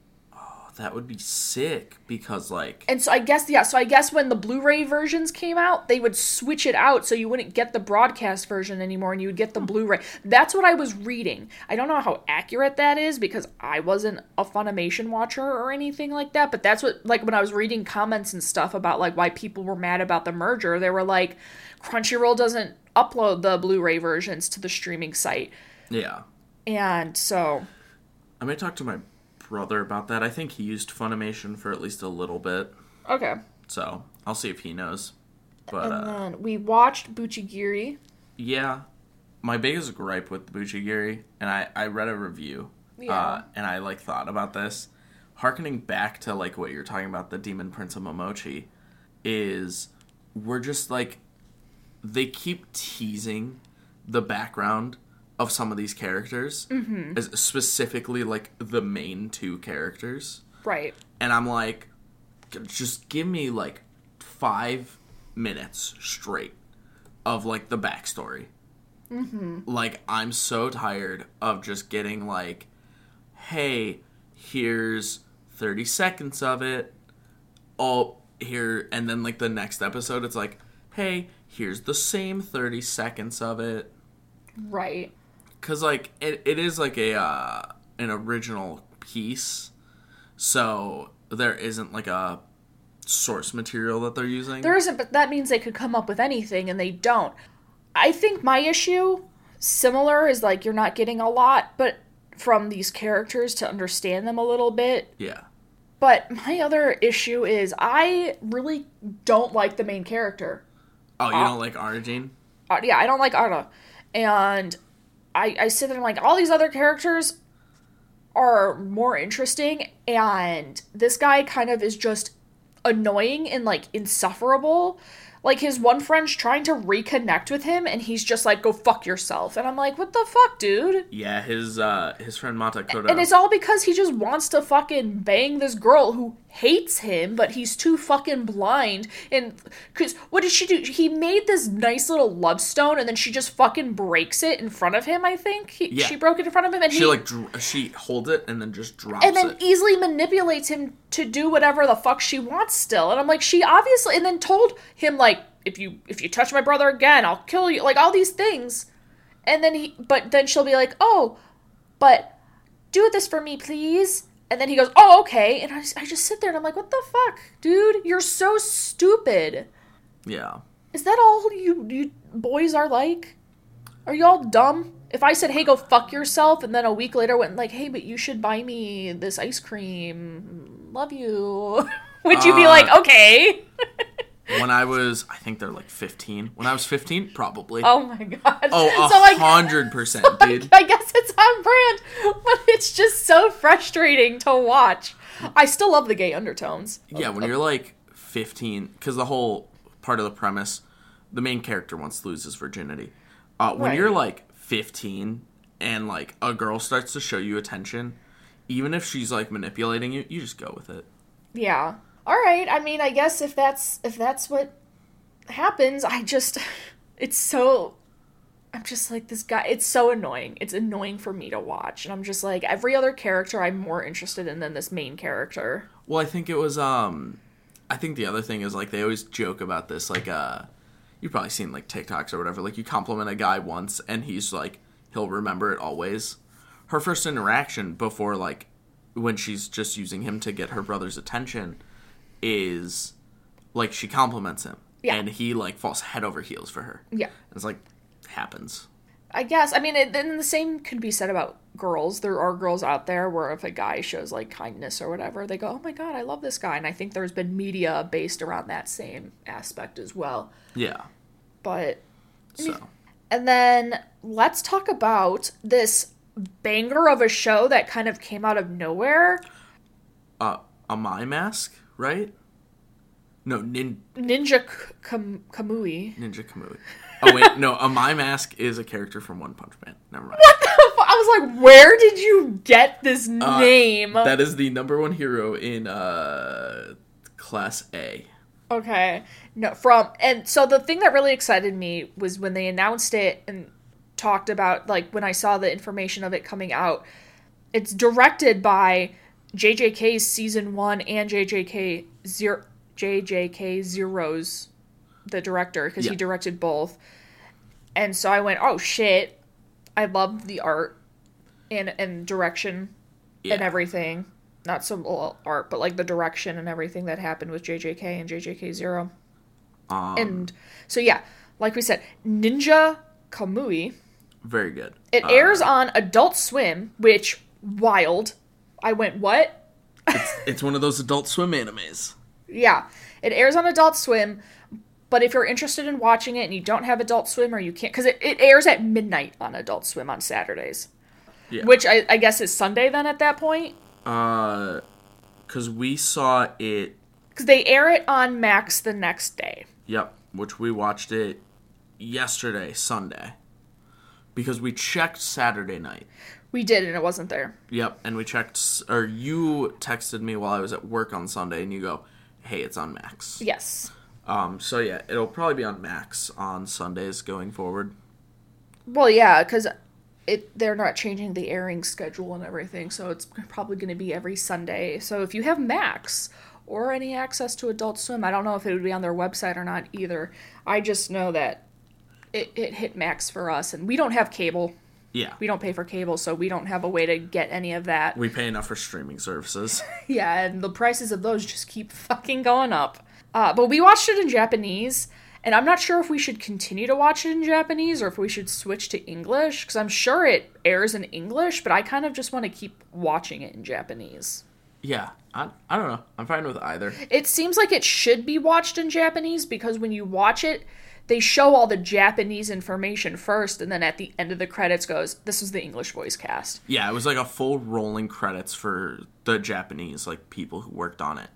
That would be sick because like And so I guess yeah, so I guess when the Blu-ray versions came out, they would switch it out so you wouldn't get the broadcast version anymore and you would get the hmm. Blu-ray. That's what I was reading. I don't know how accurate that is because I wasn't a Funimation watcher or anything like that, but that's what like when I was reading comments and stuff about like why people were mad about the merger, they were like Crunchyroll doesn't upload the Blu-ray versions to the streaming site. yeah. And so I may talk to my brother about that. I think he used Funimation for at least a little bit, okay. so I'll see if he knows. But And uh, then we watched Bucchigiri. yeah, my biggest gripe with Bucchigiri, and I I read a review, Yeah. uh, and I like thought about this, harkening back to like what you're talking about, the Demon Prince of Momochi, is we're just like they keep teasing the background of some of these characters, as specifically like the main two characters Right. and I'm like, just give me like five minutes straight of like the backstory. Mm-hmm. Like I'm so tired of just getting like, hey, here's 30 seconds of it. Oh, here, and then like the next episode, it's like, hey, here's the same 30 seconds of it Right. Because like it, it is like a uh, an original piece so there isn't like a source material that they're using There isn't, but that means they could come up with anything, and they don't. I think my issue, similar, is like you're not getting a lot, but from these characters to understand them a little bit. yeah But my other issue is I really don't like the main character. oh you don't like Arjun? Uh, yeah, I don't like Arda, and I I sit there and like all these other characters are more interesting, and this guy kind of is just annoying and like insufferable. Like his one friend's trying to reconnect with him, and he's just like, "Go fuck yourself," and I'm like, "What the fuck, dude?" yeah his uh his friend Mata Kodo And it's all because he just wants to fucking bang this girl who hates him, but he's too fucking blind. And because what did she do? He made this nice little love stone, and then she just fucking breaks it in front of him. I think he, Yeah. she broke it in front of him, and she he like dr- she holds it and then just drops it. and then it easily manipulates him to do whatever the fuck she wants still. And I'm like, she obviously, and then told him like, if you if you touch my brother again, I'll kill you. Like all these things. And then he, but then she'll be like, oh, but do this for me, please. And then he goes, oh, okay. And I just, I just sit there and I'm like, what the fuck, dude? You're so stupid. yeah Is that all you you boys are like? Are you all dumb? If I said, "Hey, go fuck yourself," and then a week later went like, "Hey, but you should buy me this ice cream. Love you," would you be Uh, like, "Okay"? when I was I think they're like 15 when I was 15 probably oh my god. oh so a like, hundred percent dude I guess it's on brand, but it's just so frustrating to watch. I still love the gay undertones. Yeah, when you're like 15, because the whole part of the premise, the main character wants to lose his virginity. Uh, when Right. you're like 15 and like a girl starts to show you attention, even if she's like manipulating you, you just go with it. Yeah. All right. I mean, I guess if that's if that's what happens, I just it's so I'm just like this guy. It's so annoying. It's annoying for me to watch, and I'm just like every other character I'm more interested in than this main character. Well, I think it was. um I think the other thing is like they always joke about this. Like, uh you've probably seen like TikToks or whatever. Like, you compliment a guy once, and he's like he'll remember it always. Her first interaction before like when she's just using him to get her brother's attention is like she compliments him, Yeah. and he like falls head over heels for her. Yeah. It's like happens. I guess. I mean, it, then the same could be said about girls. There are girls out there where if a guy shows like kindness or whatever, they go, "Oh my god, I love this guy." And I think there's been media based around that same aspect as well. Yeah. But So and then let's talk about this banger of a show that kind of came out of nowhere. uh Amai Mask, right? No, nin, Ninja K- Kam- Kamui. Ninja Kamui. Oh wait, no, Amai Mask is a character from One Punch Man. Never mind. What the fu- I was like, where did you get this name? That is the number one hero in uh class A. Okay. No, from and so the thing that really excited me was when they announced it and talked about like when I saw the information of it coming out. It's directed by JJK's season 1 and JJK 0 JJK Zero's the director because Yeah. he directed both. And so I went, "Oh shit. I love the art and and direction Yeah. and everything. Not so art, but like the direction and everything that happened with JJK and JJK Zero. Um, And so yeah, like we said, Ninja Kamui. very good. It Uh, airs on Adult Swim, which wild. I went, what? It's one of those Adult Swim animes. Yeah, it airs on Adult Swim. But if you're interested in watching it and you don't have Adult Swim or you can't, because it, it airs at midnight on Adult Swim on Saturdays, Yeah. which I, I guess is Sunday then at that point. Uh, because we saw it. Because they air it on Max the next day. Yep, which we watched it yesterday, Sunday, because we checked Saturday night. We did, and it wasn't there. Yep, and we checked, or you texted me while I was at work on Sunday, and you go, "Hey, it's on Max." Yes. Um, so yeah, it'll probably be on Max on Sundays going forward. Well, yeah, because it they're not changing the airing schedule and everything, so it's probably going to be every Sunday. So if you have Max or any access to Adult Swim, I don't know if it would be on their website or not either. I just know that it, it hit Max for us, and we don't have cable. Yeah, We don't pay for cable, so we don't have a way to get any of that. we pay enough for streaming services. Yeah, and the prices of those just keep fucking going up. Uh, but we watched it in Japanese, and I'm not sure if we should continue to watch it in Japanese or if we should switch to English, because I'm sure it airs in English, but I kind of just want to keep watching it in Japanese. yeah, I, I don't know. I'm fine with either. It seems like it should be watched in Japanese because when you watch it, they show all the Japanese information first, and then at the end of the credits goes, "This was the English voice cast." Yeah, it was like a full rolling credits for the Japanese like people who worked on it.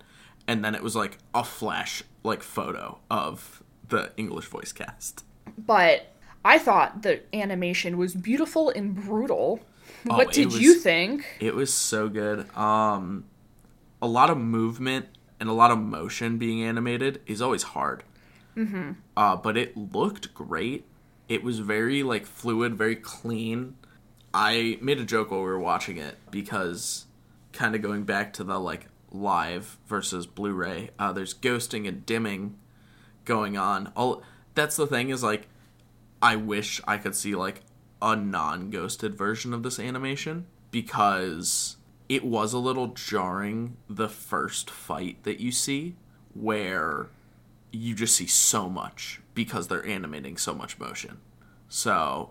And then it was like a flash like photo of the English voice cast. But I thought the animation was beautiful and brutal. Oh, what did was- you think? It was so good. Um a lot of movement and a lot of motion being animated is always hard. Mm-hmm. Uh, but it looked great. It was very like fluid, very clean. I made a joke while we were watching it because kind of going back to the like live versus Blu-ray, uh, there's ghosting and dimming going on. All that's the thing is like I wish I could see like a non-ghosted version of this animation because it was a little jarring the first fight that you see where you just see so much because they're animating so much motion. So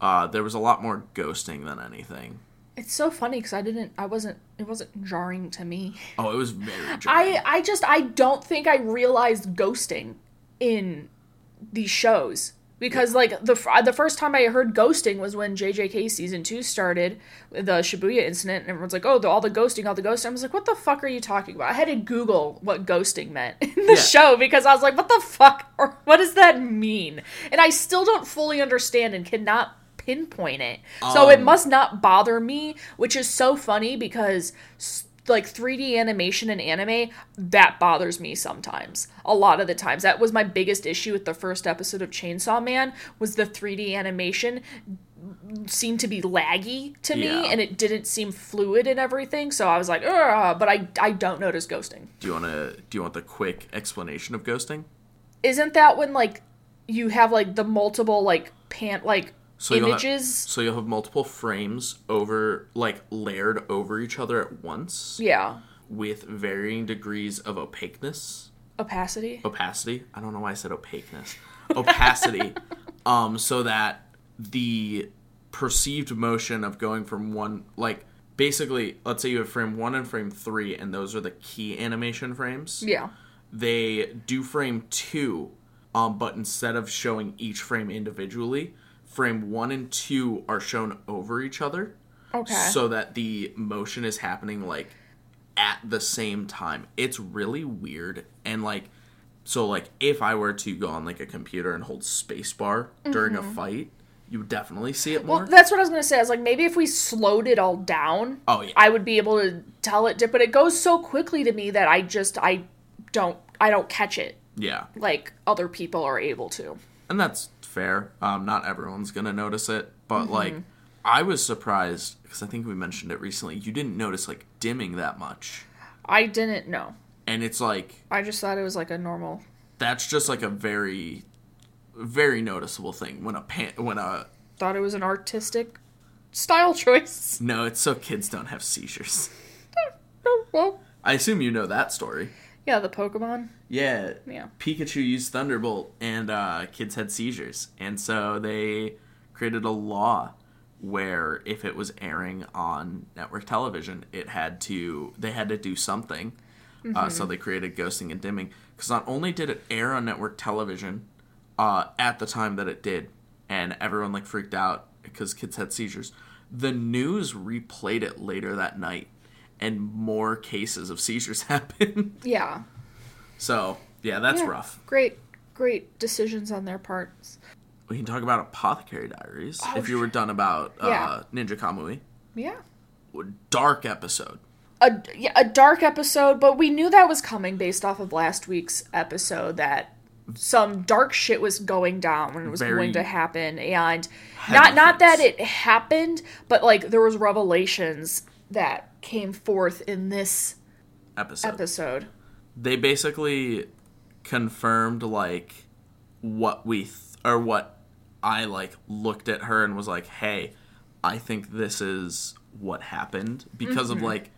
uh, there was a lot more ghosting than anything. It's so funny because I didn't, I wasn't, it wasn't jarring to me. Oh, it was very jarring. I, I just, I don't think I realized ghosting in these shows because like the the first time I heard ghosting was when JJK season two started, the Shibuya incident, and everyone's like, "Oh, the, all the ghosting, all the ghosting." I was like, "What the fuck are you talking about?" I had to Google what ghosting meant in the Yeah. show because I was like, "What the fuck? Or what does that mean?" And I still don't fully understand and cannot pinpoint it. So it Um, must not bother me, which is so funny because s- like 3D animation and anime that bothers me sometimes. A lot of the times. That was my biggest issue with the first episode of Chainsaw Man was the 3D animation seemed to be laggy to me Yeah. and it didn't seem fluid and everything. So I was like, Ugh, but I I don't notice ghosting. do you want to do you want the quick explanation of ghosting? Isn't that when like you have like the multiple like pant like So you'll have- So you'll have multiple frames over like layered over each other at once yeah. with varying degrees of opaqueness. Opacity. opacity. I don't know why I said opaqueness. Opacity. um, so that the perceived motion of going from one like basically let's say you have frame 1 and frame 3 and those are the key animation frames Yeah. they do frame 2 um, but instead of showing each frame individually frame 1 and 2 are shown over each other Okay. so that the motion is happening like at the same time. It's really weird and like so like if I were to go on like a computer and hold spacebar during a fight, you would definitely see it more. Mm-hmm. well, that's what I was gonna say. I was like, maybe if we slowed it all down, oh yeah. I would be able to tell it. But it goes so quickly to me that I just I don't I don't catch it yeah. like other people are able to. And that's fair. Um not everyone's going to notice it, but like I was surprised because I think we mentioned it recently. You didn't notice like dimming that much. I didn't know. And it's like I just thought it was like a normal. that's just like a very very noticeable thing when a pan- when a Thought it was an artistic style choice. no, it's so kids don't have seizures. Well, I assume you know that story. Yeah, the Pokemon. Yeah. Yeah. Pikachu used Thunderbolt and uh, kids had seizures. And so they created a law where if it was airing on network television, it had to they had to do something. Uh, so they created ghosting and dimming because not only did it air on network television uh, at the time that it did, and everyone like freaked out because kids had seizures. The news replayed it later that night, and more cases of seizures happen. Yeah. So yeah, that's Yeah. rough. Great, great decisions on their parts. We can talk about Apothecary Diaries Oh, if you were done about uh, Ninja Kamui. Yeah. Dark episode. A, yeah, a dark episode, but we knew that was coming based off of last week's episode that some dark shit was going down and it was Very going to happen and not not that it happened, but like there was revelations that came forth in this Episode. episode. They basically confirmed like what we th- or what I like looked at her and was like, "Hey, I think this is what happened because Mm-hmm. of like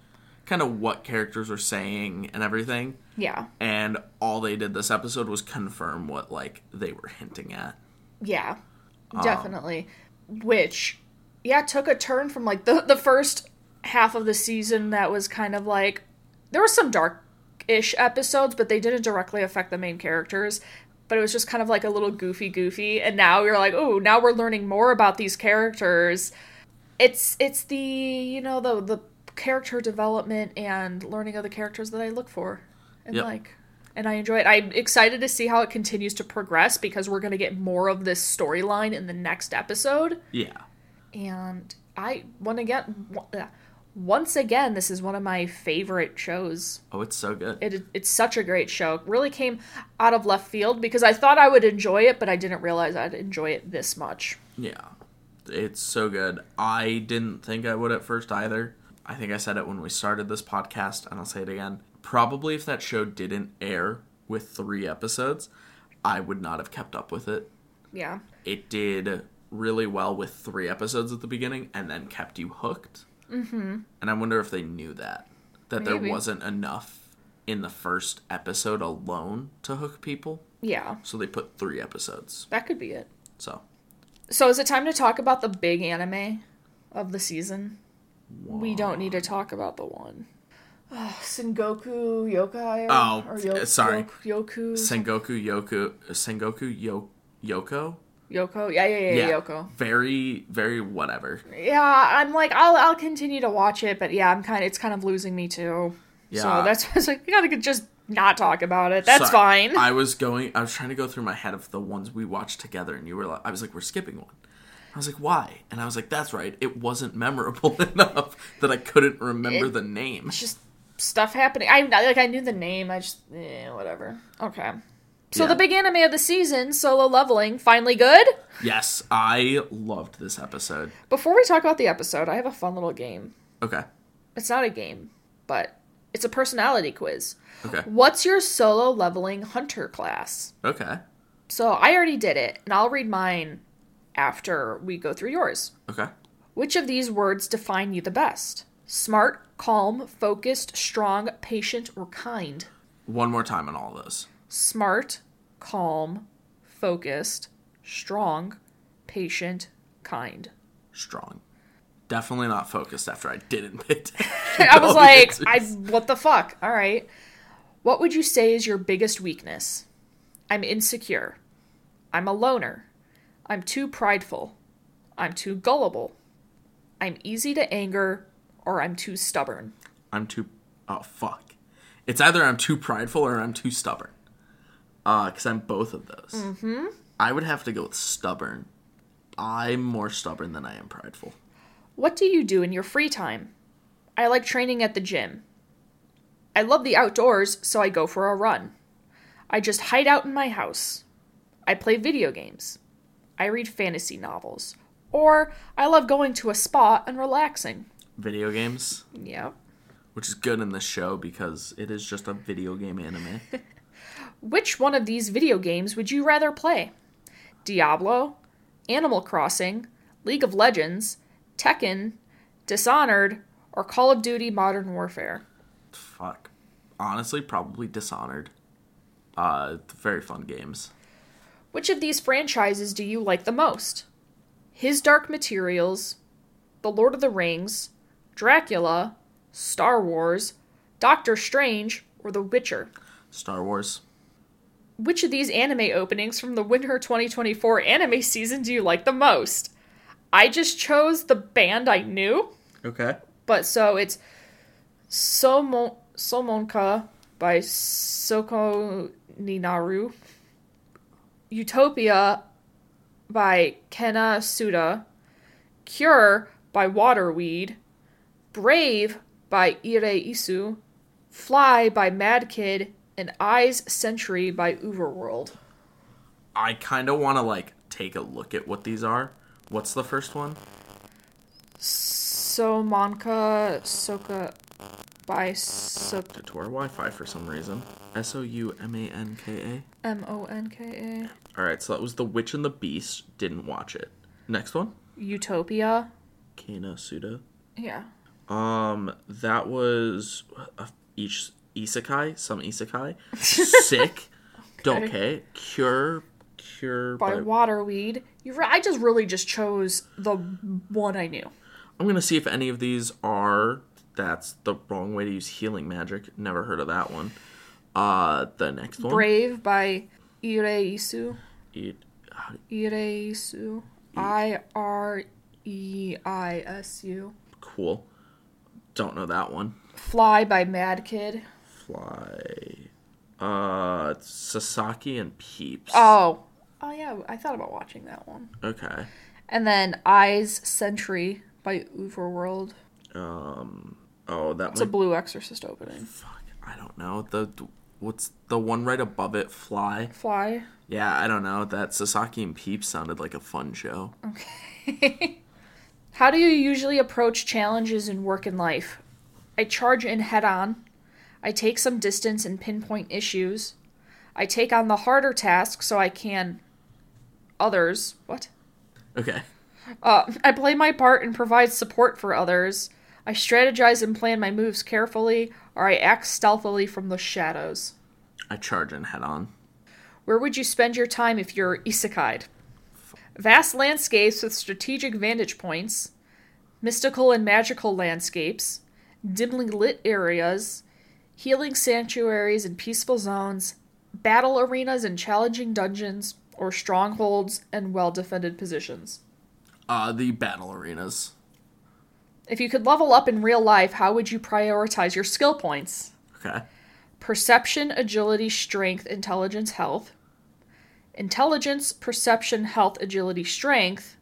kind of what characters were saying and everything." Yeah. And all they did this episode was confirm what like they were hinting at. Yeah, Um, definitely. Which, yeah, took a turn from like the the first half of the season that was kind of like there were some dark-ish episodes, but they didn't directly affect the main characters. But it was just kind of like a little goofy, goofy. And now you're like, oh, now we're learning more about these characters. It's it's the you know the the character development and learning of the characters that I look for and Yep. like and I enjoy it. I'm excited to see how it continues to progress because we're going to get more of this storyline in the next episode. Yeah. And I again one- uh, once again this is one of my favorite shows. Oh, it's so good. It it's such a great show. It really came out of left field because I thought I would enjoy it, but I didn't realize I'd enjoy it this much. Yeah. It's so good. I didn't think I would at first either. I think I said it when we started this podcast, and I'll say it again. Probably if that show didn't air with three episodes, I would not have kept up with it. Yeah. It did really well with three episodes at the beginning and then kept you hooked. Mm-hmm. And I wonder if they knew that. That there wasn't enough in the first episode alone to hook people. Yeah. So they put three episodes. That could be it. So So is it time to talk about the big anime of the season? We don't need to talk about the one. Oh, Sengoku Yokai. Oh, or Yo- sorry. Yo- Yoku. Sengoku Yoku Sengoku Yo, Yoko? Yoko. Yeah, yeah, yeah, yeah, Yoko. Very very whatever. Yeah, I'm like, I'll I'll continue to watch it, but yeah, I'm kind of it's kind of losing me too. Yeah. So that's I was like, you gotta just not talk about it. That's Sorry. fine. I was going I was trying to go through my head of the ones we watched together and you were like I was like we're skipping one. I was like why? And I was like that's right. It wasn't memorable enough that I couldn't remember It- the name. it's just stuff happening. I I- like I knew the name. I just eh, whatever. Okay. So Yeah. the big anime of the season, Solo Leveling, finally good. Yes, I loved this episode. Before we talk about the episode, I have a fun little game. Okay. It's not a game, but it's a personality quiz. Okay. What's your solo leveling hunter class? Okay. So I already did it, and I'll read mine after we go through yours. Okay. Which of these words define you the best? Smart, calm, focused, strong, patient, or kind? One more time on all those. Smart, calm, focused, strong, patient, kind. Strong. Definitely not focused after I didn't pay. I was like, I what the fuck? All right. What would you say is your biggest weakness? I'm insecure. I'm a loner. I'm too prideful. I'm too gullible. I'm easy to anger or I'm too stubborn. I'm too oh fuck. It's either I'm too prideful or I'm too stubborn. Uh, because I'm both of those. Mm-hmm. I would have to go with stubborn. I'm more stubborn than I am prideful. What do you do in your free time? I like training at the gym. I love the outdoors, so I go for a run. I just hide out in my house. I play video games. I read fantasy novels. Or I love going to a spa and relaxing. Video games? Yeah. Which is good in this show because it is just a video game anime. Which one of these video games would you rather play? Diablo, Animal Crossing, League of Legends, Tekken, Dishonored, or Call of Duty Modern Warfare? Fuck. Honestly, probably Dishonored. Uh, very fun games. Which of these franchises do you like the most? His Dark Materials, The Lord of the Rings, Dracula, Star Wars, Doctor Strange, or The Witcher? Star Wars. Which of these anime openings from the winter 2024 anime season do you like the most? I just chose the band I knew. Okay. But so it's Somo Somonka by Soko Ninaru. Utopia by Kena Suda. Cure by Waterweed. Brave by Ire Isu. Fly by Mad Kid. And Eye's Sentry by UVERworld. I kind of want to like take a look at what these are. What's the first one? Somanka Soka by Sok To our Wi-Fi for some reason. S O U M A N K A. M O N K A. All right, so that was The Witch and the Beast. Didn't watch it. Next one. Utopia. Kana Suda. Yeah. Um, that was uh, each isekai, some isekai. Sick. Okay. care. Cure. Cure By Waterweed. You re- I just really just chose the one I knew. I'm gonna see if any of these are. That's the wrong way to use healing magic. Never heard of that one. Uh, the next one. Brave by Ireisu. It, Ireisu. I R E I S U. cool. Don't know that one. Fly by Mad Kid. Fly. Uh, Sasaki and Peeps. Oh. Oh yeah, I thought about watching that one. Okay. And then Eye's Sentry by UVERworld. Um. Oh, that It's a blue exorcist opening. Fuck. I don't know. The what's the one right above it? Fly. Fly. Yeah, I don't know. That Sasaki and Peeps sounded like a fun show. Okay. How do you usually approach challenges in work and life? I charge in head on. I take some distance and pinpoint issues. I take on the harder tasks so I can. Others. What? Okay. Uh, I play my part and provide support for others. I strategize and plan my moves carefully, or I act stealthily from the shadows. I charge in head on. Where would you spend your time if you're isekai'd? Vast landscapes with strategic vantage points, mystical and magical landscapes, dimly lit areas, healing sanctuaries and peaceful zones, battle arenas and challenging dungeons, or strongholds and well defended positions. Uh, the battle arenas. If you could level up in real life, how would you prioritize your skill points? Okay. Perception, agility, strength, intelligence, health. Intelligence, perception, health, agility, strength.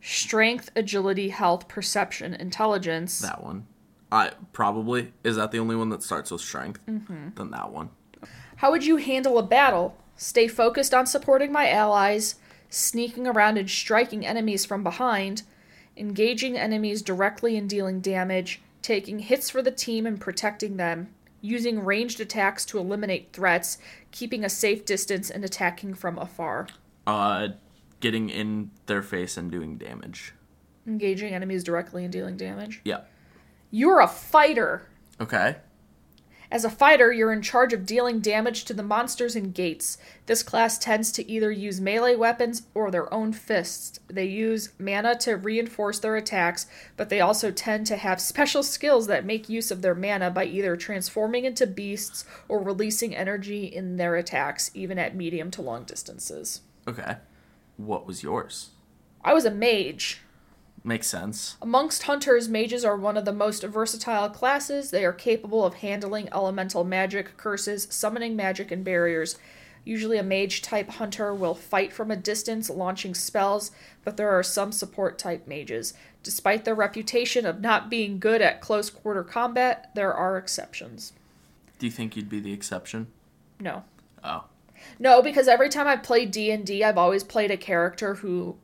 Strength, agility, health, perception, intelligence. That one. I probably is that the only one that starts with strength. Mm-hmm. Then that one. How would you handle a battle? Stay focused on supporting my allies, sneaking around and striking enemies from behind, engaging enemies directly and dealing damage, taking hits for the team and protecting them, using ranged attacks to eliminate threats, keeping a safe distance and attacking from afar, Uh, getting in their face and doing damage. engaging enemies directly and dealing damage. Yeah. You're a fighter. Okay. As a fighter, you're in charge of dealing damage to the monsters and gates. This class tends to either use melee weapons or their own fists. They use mana to reinforce their attacks, but they also tend to have special skills that make use of their mana by either transforming into beasts or releasing energy in their attacks, even at medium to long distances. Okay. What was yours? I was a mage. Makes sense. Amongst hunters, mages are one of the most versatile classes. They are capable of handling elemental magic, curses, summoning magic, and barriers. Usually, a mage type hunter will fight from a distance, launching spells, but there are some support type mages. Despite their reputation of not being good at close quarter combat, there are exceptions. Do you think you'd be the exception? No. Oh. No, because every time I've played D&D, I've always played a character who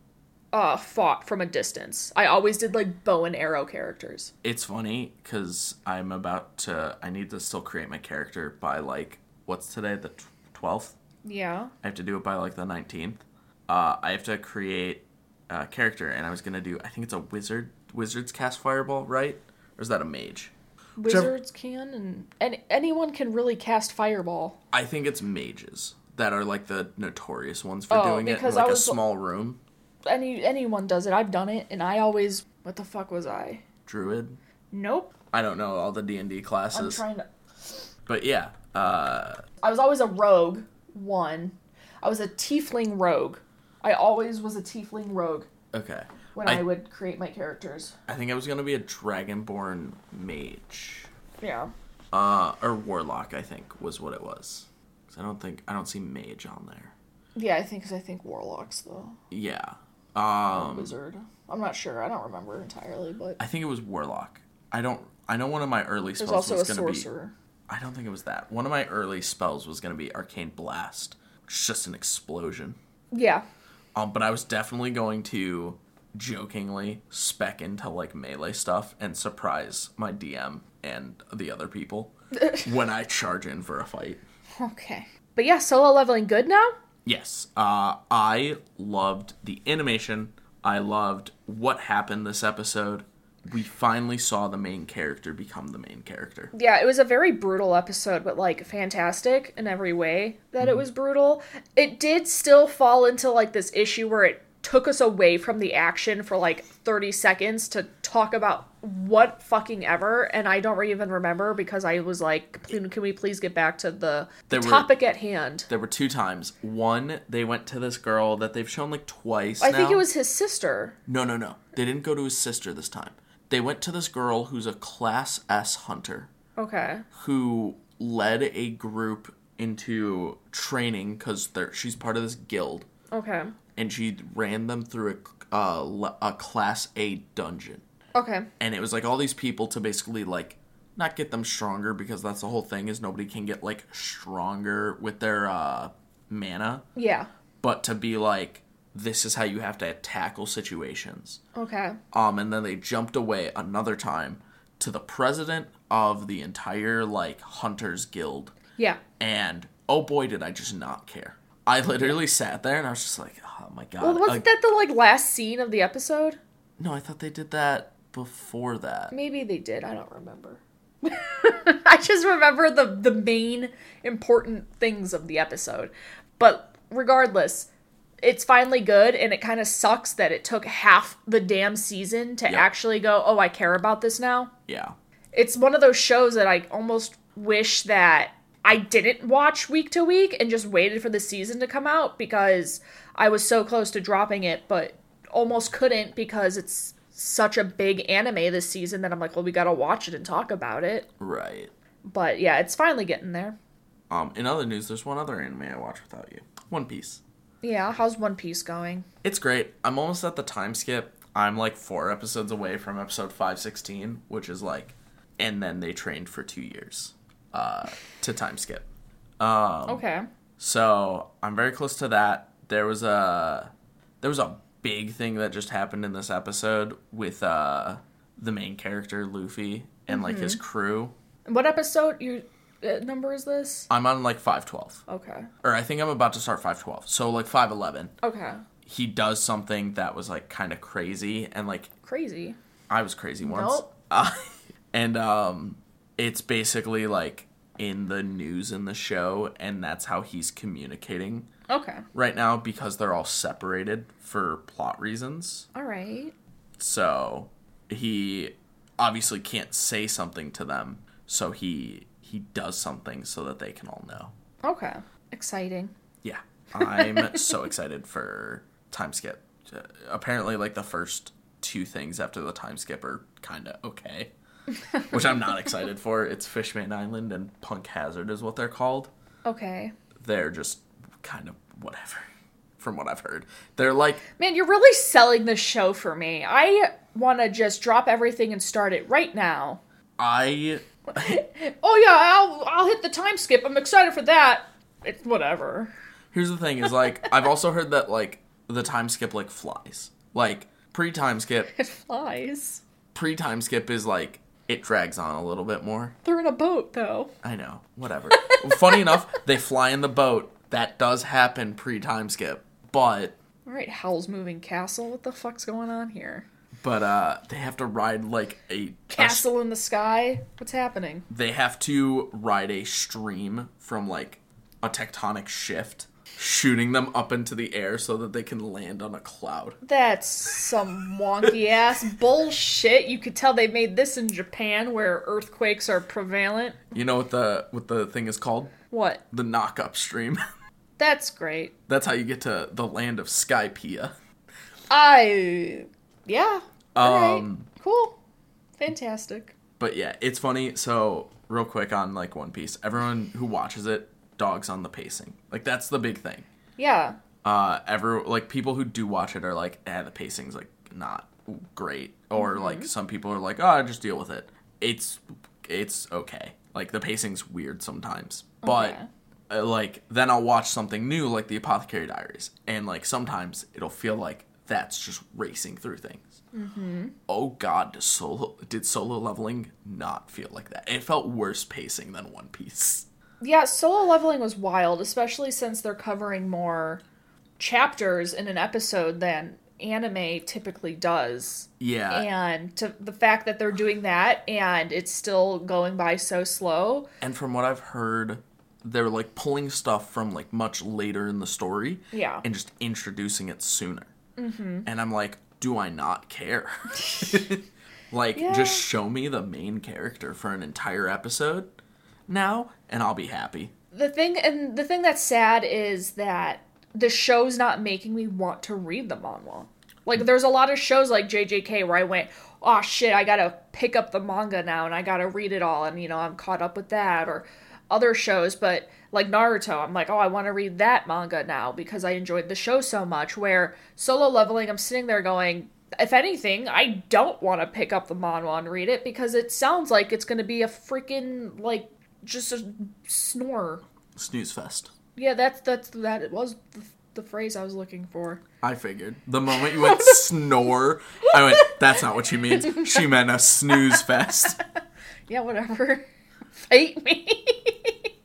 uh, fought from a distance. I always did like bow and arrow characters. It's funny because I'm about to. I need to still create my character by like what's today the twelfth. Yeah. I have to do it by like the nineteenth. Uh, I have to create a character, and I was gonna do. I think it's a wizard. Wizards cast fireball, right? Or is that a mage? Whichever- Wizards can and, and anyone can really cast fireball. I think it's mages that are like the notorious ones for Oh, doing it in like I a was- small room. Any anyone does it. I've done it and I always what the fuck was I? Druid. Nope. I don't know all the D and D I'm classes, trying to but yeah. Uh, I was always a rogue, one. I was a tiefling rogue. I always was a tiefling rogue okay. when I, I- would create my characters. I think I was gonna be a dragonborn mage. Yeah. Uh, or warlock, I think was what it was. 'Cause I don't think I don't see mage on there. Yeah, I think 'cause I think warlocks though. Yeah. Um, Wizard. I'm not sure. I don't remember entirely, but I think it was warlock. I don't. I know one of my early there's spells also a was gonna be. sorcerer. I don't think it was that. One of my early spells was gonna be arcane blast, which is just an explosion. Yeah. Um, but I was definitely going to jokingly spec into like melee stuff and surprise my DM and the other people when I charge in for a fight. Okay. But yeah, solo leveling good now? Yes, uh, I loved the animation. I loved what happened this episode. We finally saw the main character become the main character. Yeah, it was a very brutal episode, but like fantastic in every way that it was brutal. It did still fall into like this issue where it took us away from the action for like 30 seconds to talk about what fucking ever and I don't even remember because I was like can we please get back to the, the There were- topic at hand. There were two times. One, they went to this girl that they've shown like twice. I think it was his sister. No, no, no. They didn't go to his sister this time. They went to this girl who's a Class S hunter Okay. who led a group into training because she's part of this guild. Okay. And she ran them through a, uh, a class A dungeon. Okay. And it was like all these people to basically like not get them stronger because that's the whole thing is nobody can get like stronger with their uh, mana, Yeah. but to be like this is how you have to tackle situations. Okay. Um, and then they jumped away another time to the president of the entire like hunters guild Yeah. and oh boy did i just not care i literally sat there and i was just like oh my god Well, wasn't that the like last scene of the episode? no i thought they did that before that Maybe they did. I don't remember. I just remember the the main important things of the episode. But regardless, it's finally good and it kind of sucks that it took half the damn season to Yeah. actually go, "Oh, I care about this now." yeah It's one of those shows that I almost wish that I didn't watch week to week and just waited for the season to come out because I was so close to dropping it, but almost couldn't because it's such a big anime this season that I'm like, well, we gotta watch it and talk about it. right But yeah, it's finally getting there. um in other news there's one other anime i watch without you one piece Yeah, how's One Piece going? it's great i'm almost at the time skip i'm like four episodes away from episode 516 which is like and then they trained for two years uh to time skip um Okay. So I'm very close to that. There was a there was a big thing that just happened in this episode with uh the main character Luffy and like his crew. What episode you uh, number is this? I'm on like 512. Okay. Or I think I'm about to start 512. So like 511. Okay. He does something that was like kind of crazy and like Crazy. I was crazy once. Nope. Uh, and um it's basically like in the news in the show, and that's how he's communicating Okay. right now because they're all separated for plot reasons. All right. So he obviously can't say something to them, so he he does something so that they can all know. Okay. Exciting. Yeah, I'm so excited for time skip. Uh, apparently, like the first two things after the time skip are kind of okay, which I'm not excited for. It's Fishman Island and Punk Hazard is what they're called. Okay. They're just kind of whatever, from what I've heard. They're like Man, you're really selling this show for me. I want to just drop everything and start it right now. I Oh yeah, I'll I'll hit the time skip. I'm excited for that. It's whatever. Here's the thing: is like I've also heard that like the time skip like flies. Like pre time skip, It flies. pre time skip is like it drags on a little bit more. They're in a boat though. I know, whatever. Funny enough, they fly in the boat. That does happen pre time skip, but All right, Howl's Moving Castle. What the fuck's going on here? but uh they have to ride like a a Castle in the sky. What's happening? they have to ride a stream from like a tectonic shift, shooting them up into the air so that they can land on a cloud. That's some wonky ass bullshit. You could tell they made this in Japan where earthquakes are prevalent. You know what the what the thing is called? What? The knock up stream. That's great. That's how you get to the land of Skypiea. I. Yeah. Um, Cool. Fantastic. but yeah, it's funny. So real quick on like One Piece, everyone who watches it dogs on the pacing. Like that's the big thing. Yeah. Uh, ever like people who do watch it are like, eh, the pacing's like not great, or like some people are like, oh, I just deal with it. It's it's okay. Like the pacing's weird sometimes, but. Okay. Uh, like then I'll watch something new like the Apothecary Diaries, and like sometimes it'll feel like that's just racing through things. Mm-hmm. Oh God, solo did solo leveling not feel like that? It felt worse pacing than One Piece. Yeah, solo leveling was wild, especially since they're covering more chapters in an episode than anime typically does. Yeah, And to the fact that they're doing that and it's still going by so slow. and from what I've heard, they're like pulling stuff from like much later in the story, Yeah. and just introducing it sooner. Mm-hmm. And I'm like, do I not care? like, Yeah. just show me the main character for an entire episode now, and I'll be happy. The thing and the thing that's sad is that the show's not making me want to read the manga. Like there's a lot of shows like JJK where I went, "Oh shit, I got to pick up the manga now and I got to read it all and you know, I'm caught up with that." Or other shows, but like Naruto, I'm like, "Oh, I want to read that manga now because I enjoyed the show so much." Where Solo Leveling, I'm sitting there going, if anything, I don't want to pick up the manga and read it because it sounds like it's going to be a freaking like just a snore. Snooze fest. Yeah, that's that's that. It was the, the phrase I was looking for. I figured. The moment you went snore, I went, that's not what she means. She meant a snooze fest. Yeah, whatever. Fight me.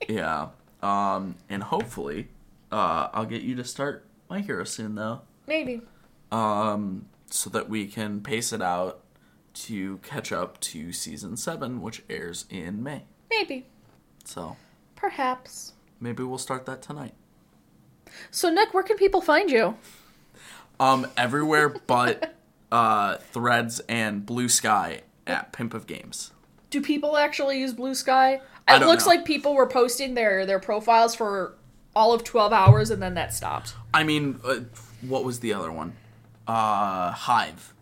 Yeah. Um, and hopefully, uh, I'll get you to start My Hero soon, though. Maybe. Um, so that we can pace it out to catch up to season seven, which airs in May. Maybe. So Perhaps. maybe we'll start that tonight. So Nick, where can people find you? Um, everywhere but uh, Threads and Bluesky at Pimp of Games. Do people actually use Bluesky? It looks know. like people were posting their their profiles for all of 12 hours and then that stopped. I mean, uh, what was the other one? Uh, Hive.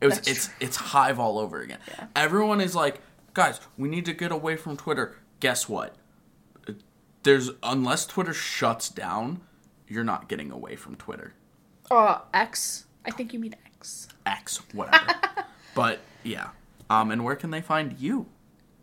It was. That's it's true. it's Hive all over again. Yeah. Everyone is like, guys, we need to get away from Twitter. Guess what? There's unless Twitter shuts down, you're not getting away from Twitter. Uh, X. I think you mean X. X, whatever. but yeah. Um, and where can they find you?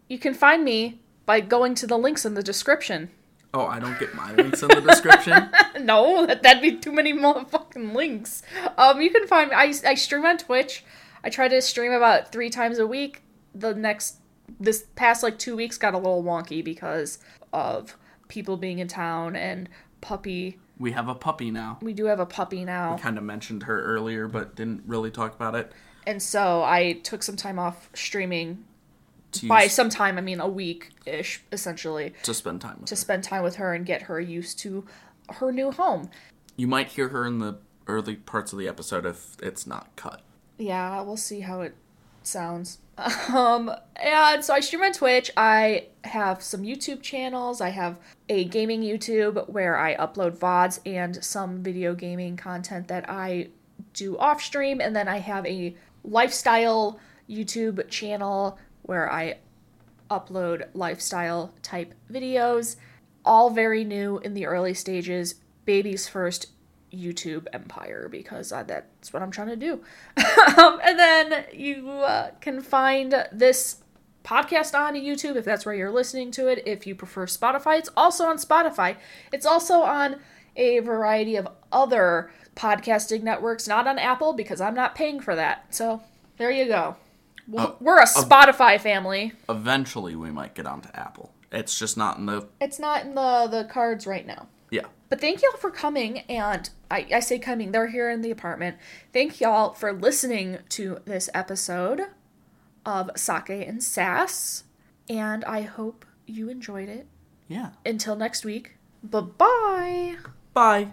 You can find me by going to the links in the description. Oh, I don't get my links in the description. No, that, that'd be too many motherfucking links. Um, you can find me. I, I stream on Twitch. I try to stream about three times a week. The next, this past like two weeks got a little wonky because of people being in town and puppy. We have a puppy now. We do have a puppy now. Kind of mentioned her earlier, but didn't really talk about it. And so I took some time off streaming to By some time, I mean a week ish, essentially, to spend time with to her. spend time with her and get her used to her new home. You might hear her in the early parts of the episode if it's not cut. Yeah, we'll see how it sounds. Um, and so I stream on Twitch. I have some YouTube channels. I have a gaming YouTube where I upload VODs and some video gaming content that I do off stream. And then I have a lifestyle YouTube channel where I upload lifestyle type videos. All very new in the early stages. Baby's first YouTube empire because uh, that's what I'm trying to do. um, and then you uh, can find this podcast on YouTube if that's where you're listening to it. If you prefer Spotify, it's also on Spotify. It's also on a variety of other podcasting networks, not on Apple because I'm not paying for that. So there you go. We're- We're a Spotify family. Eventually, we might get onto Apple. It's just not in the It's not in the the cards right now. But thank y'all for coming, and I, I say coming, they're here in the apartment. Thank y'all for listening to this episode of Sake and Sass, and I hope you enjoyed it. Yeah. Until next week, bye bye. Bye.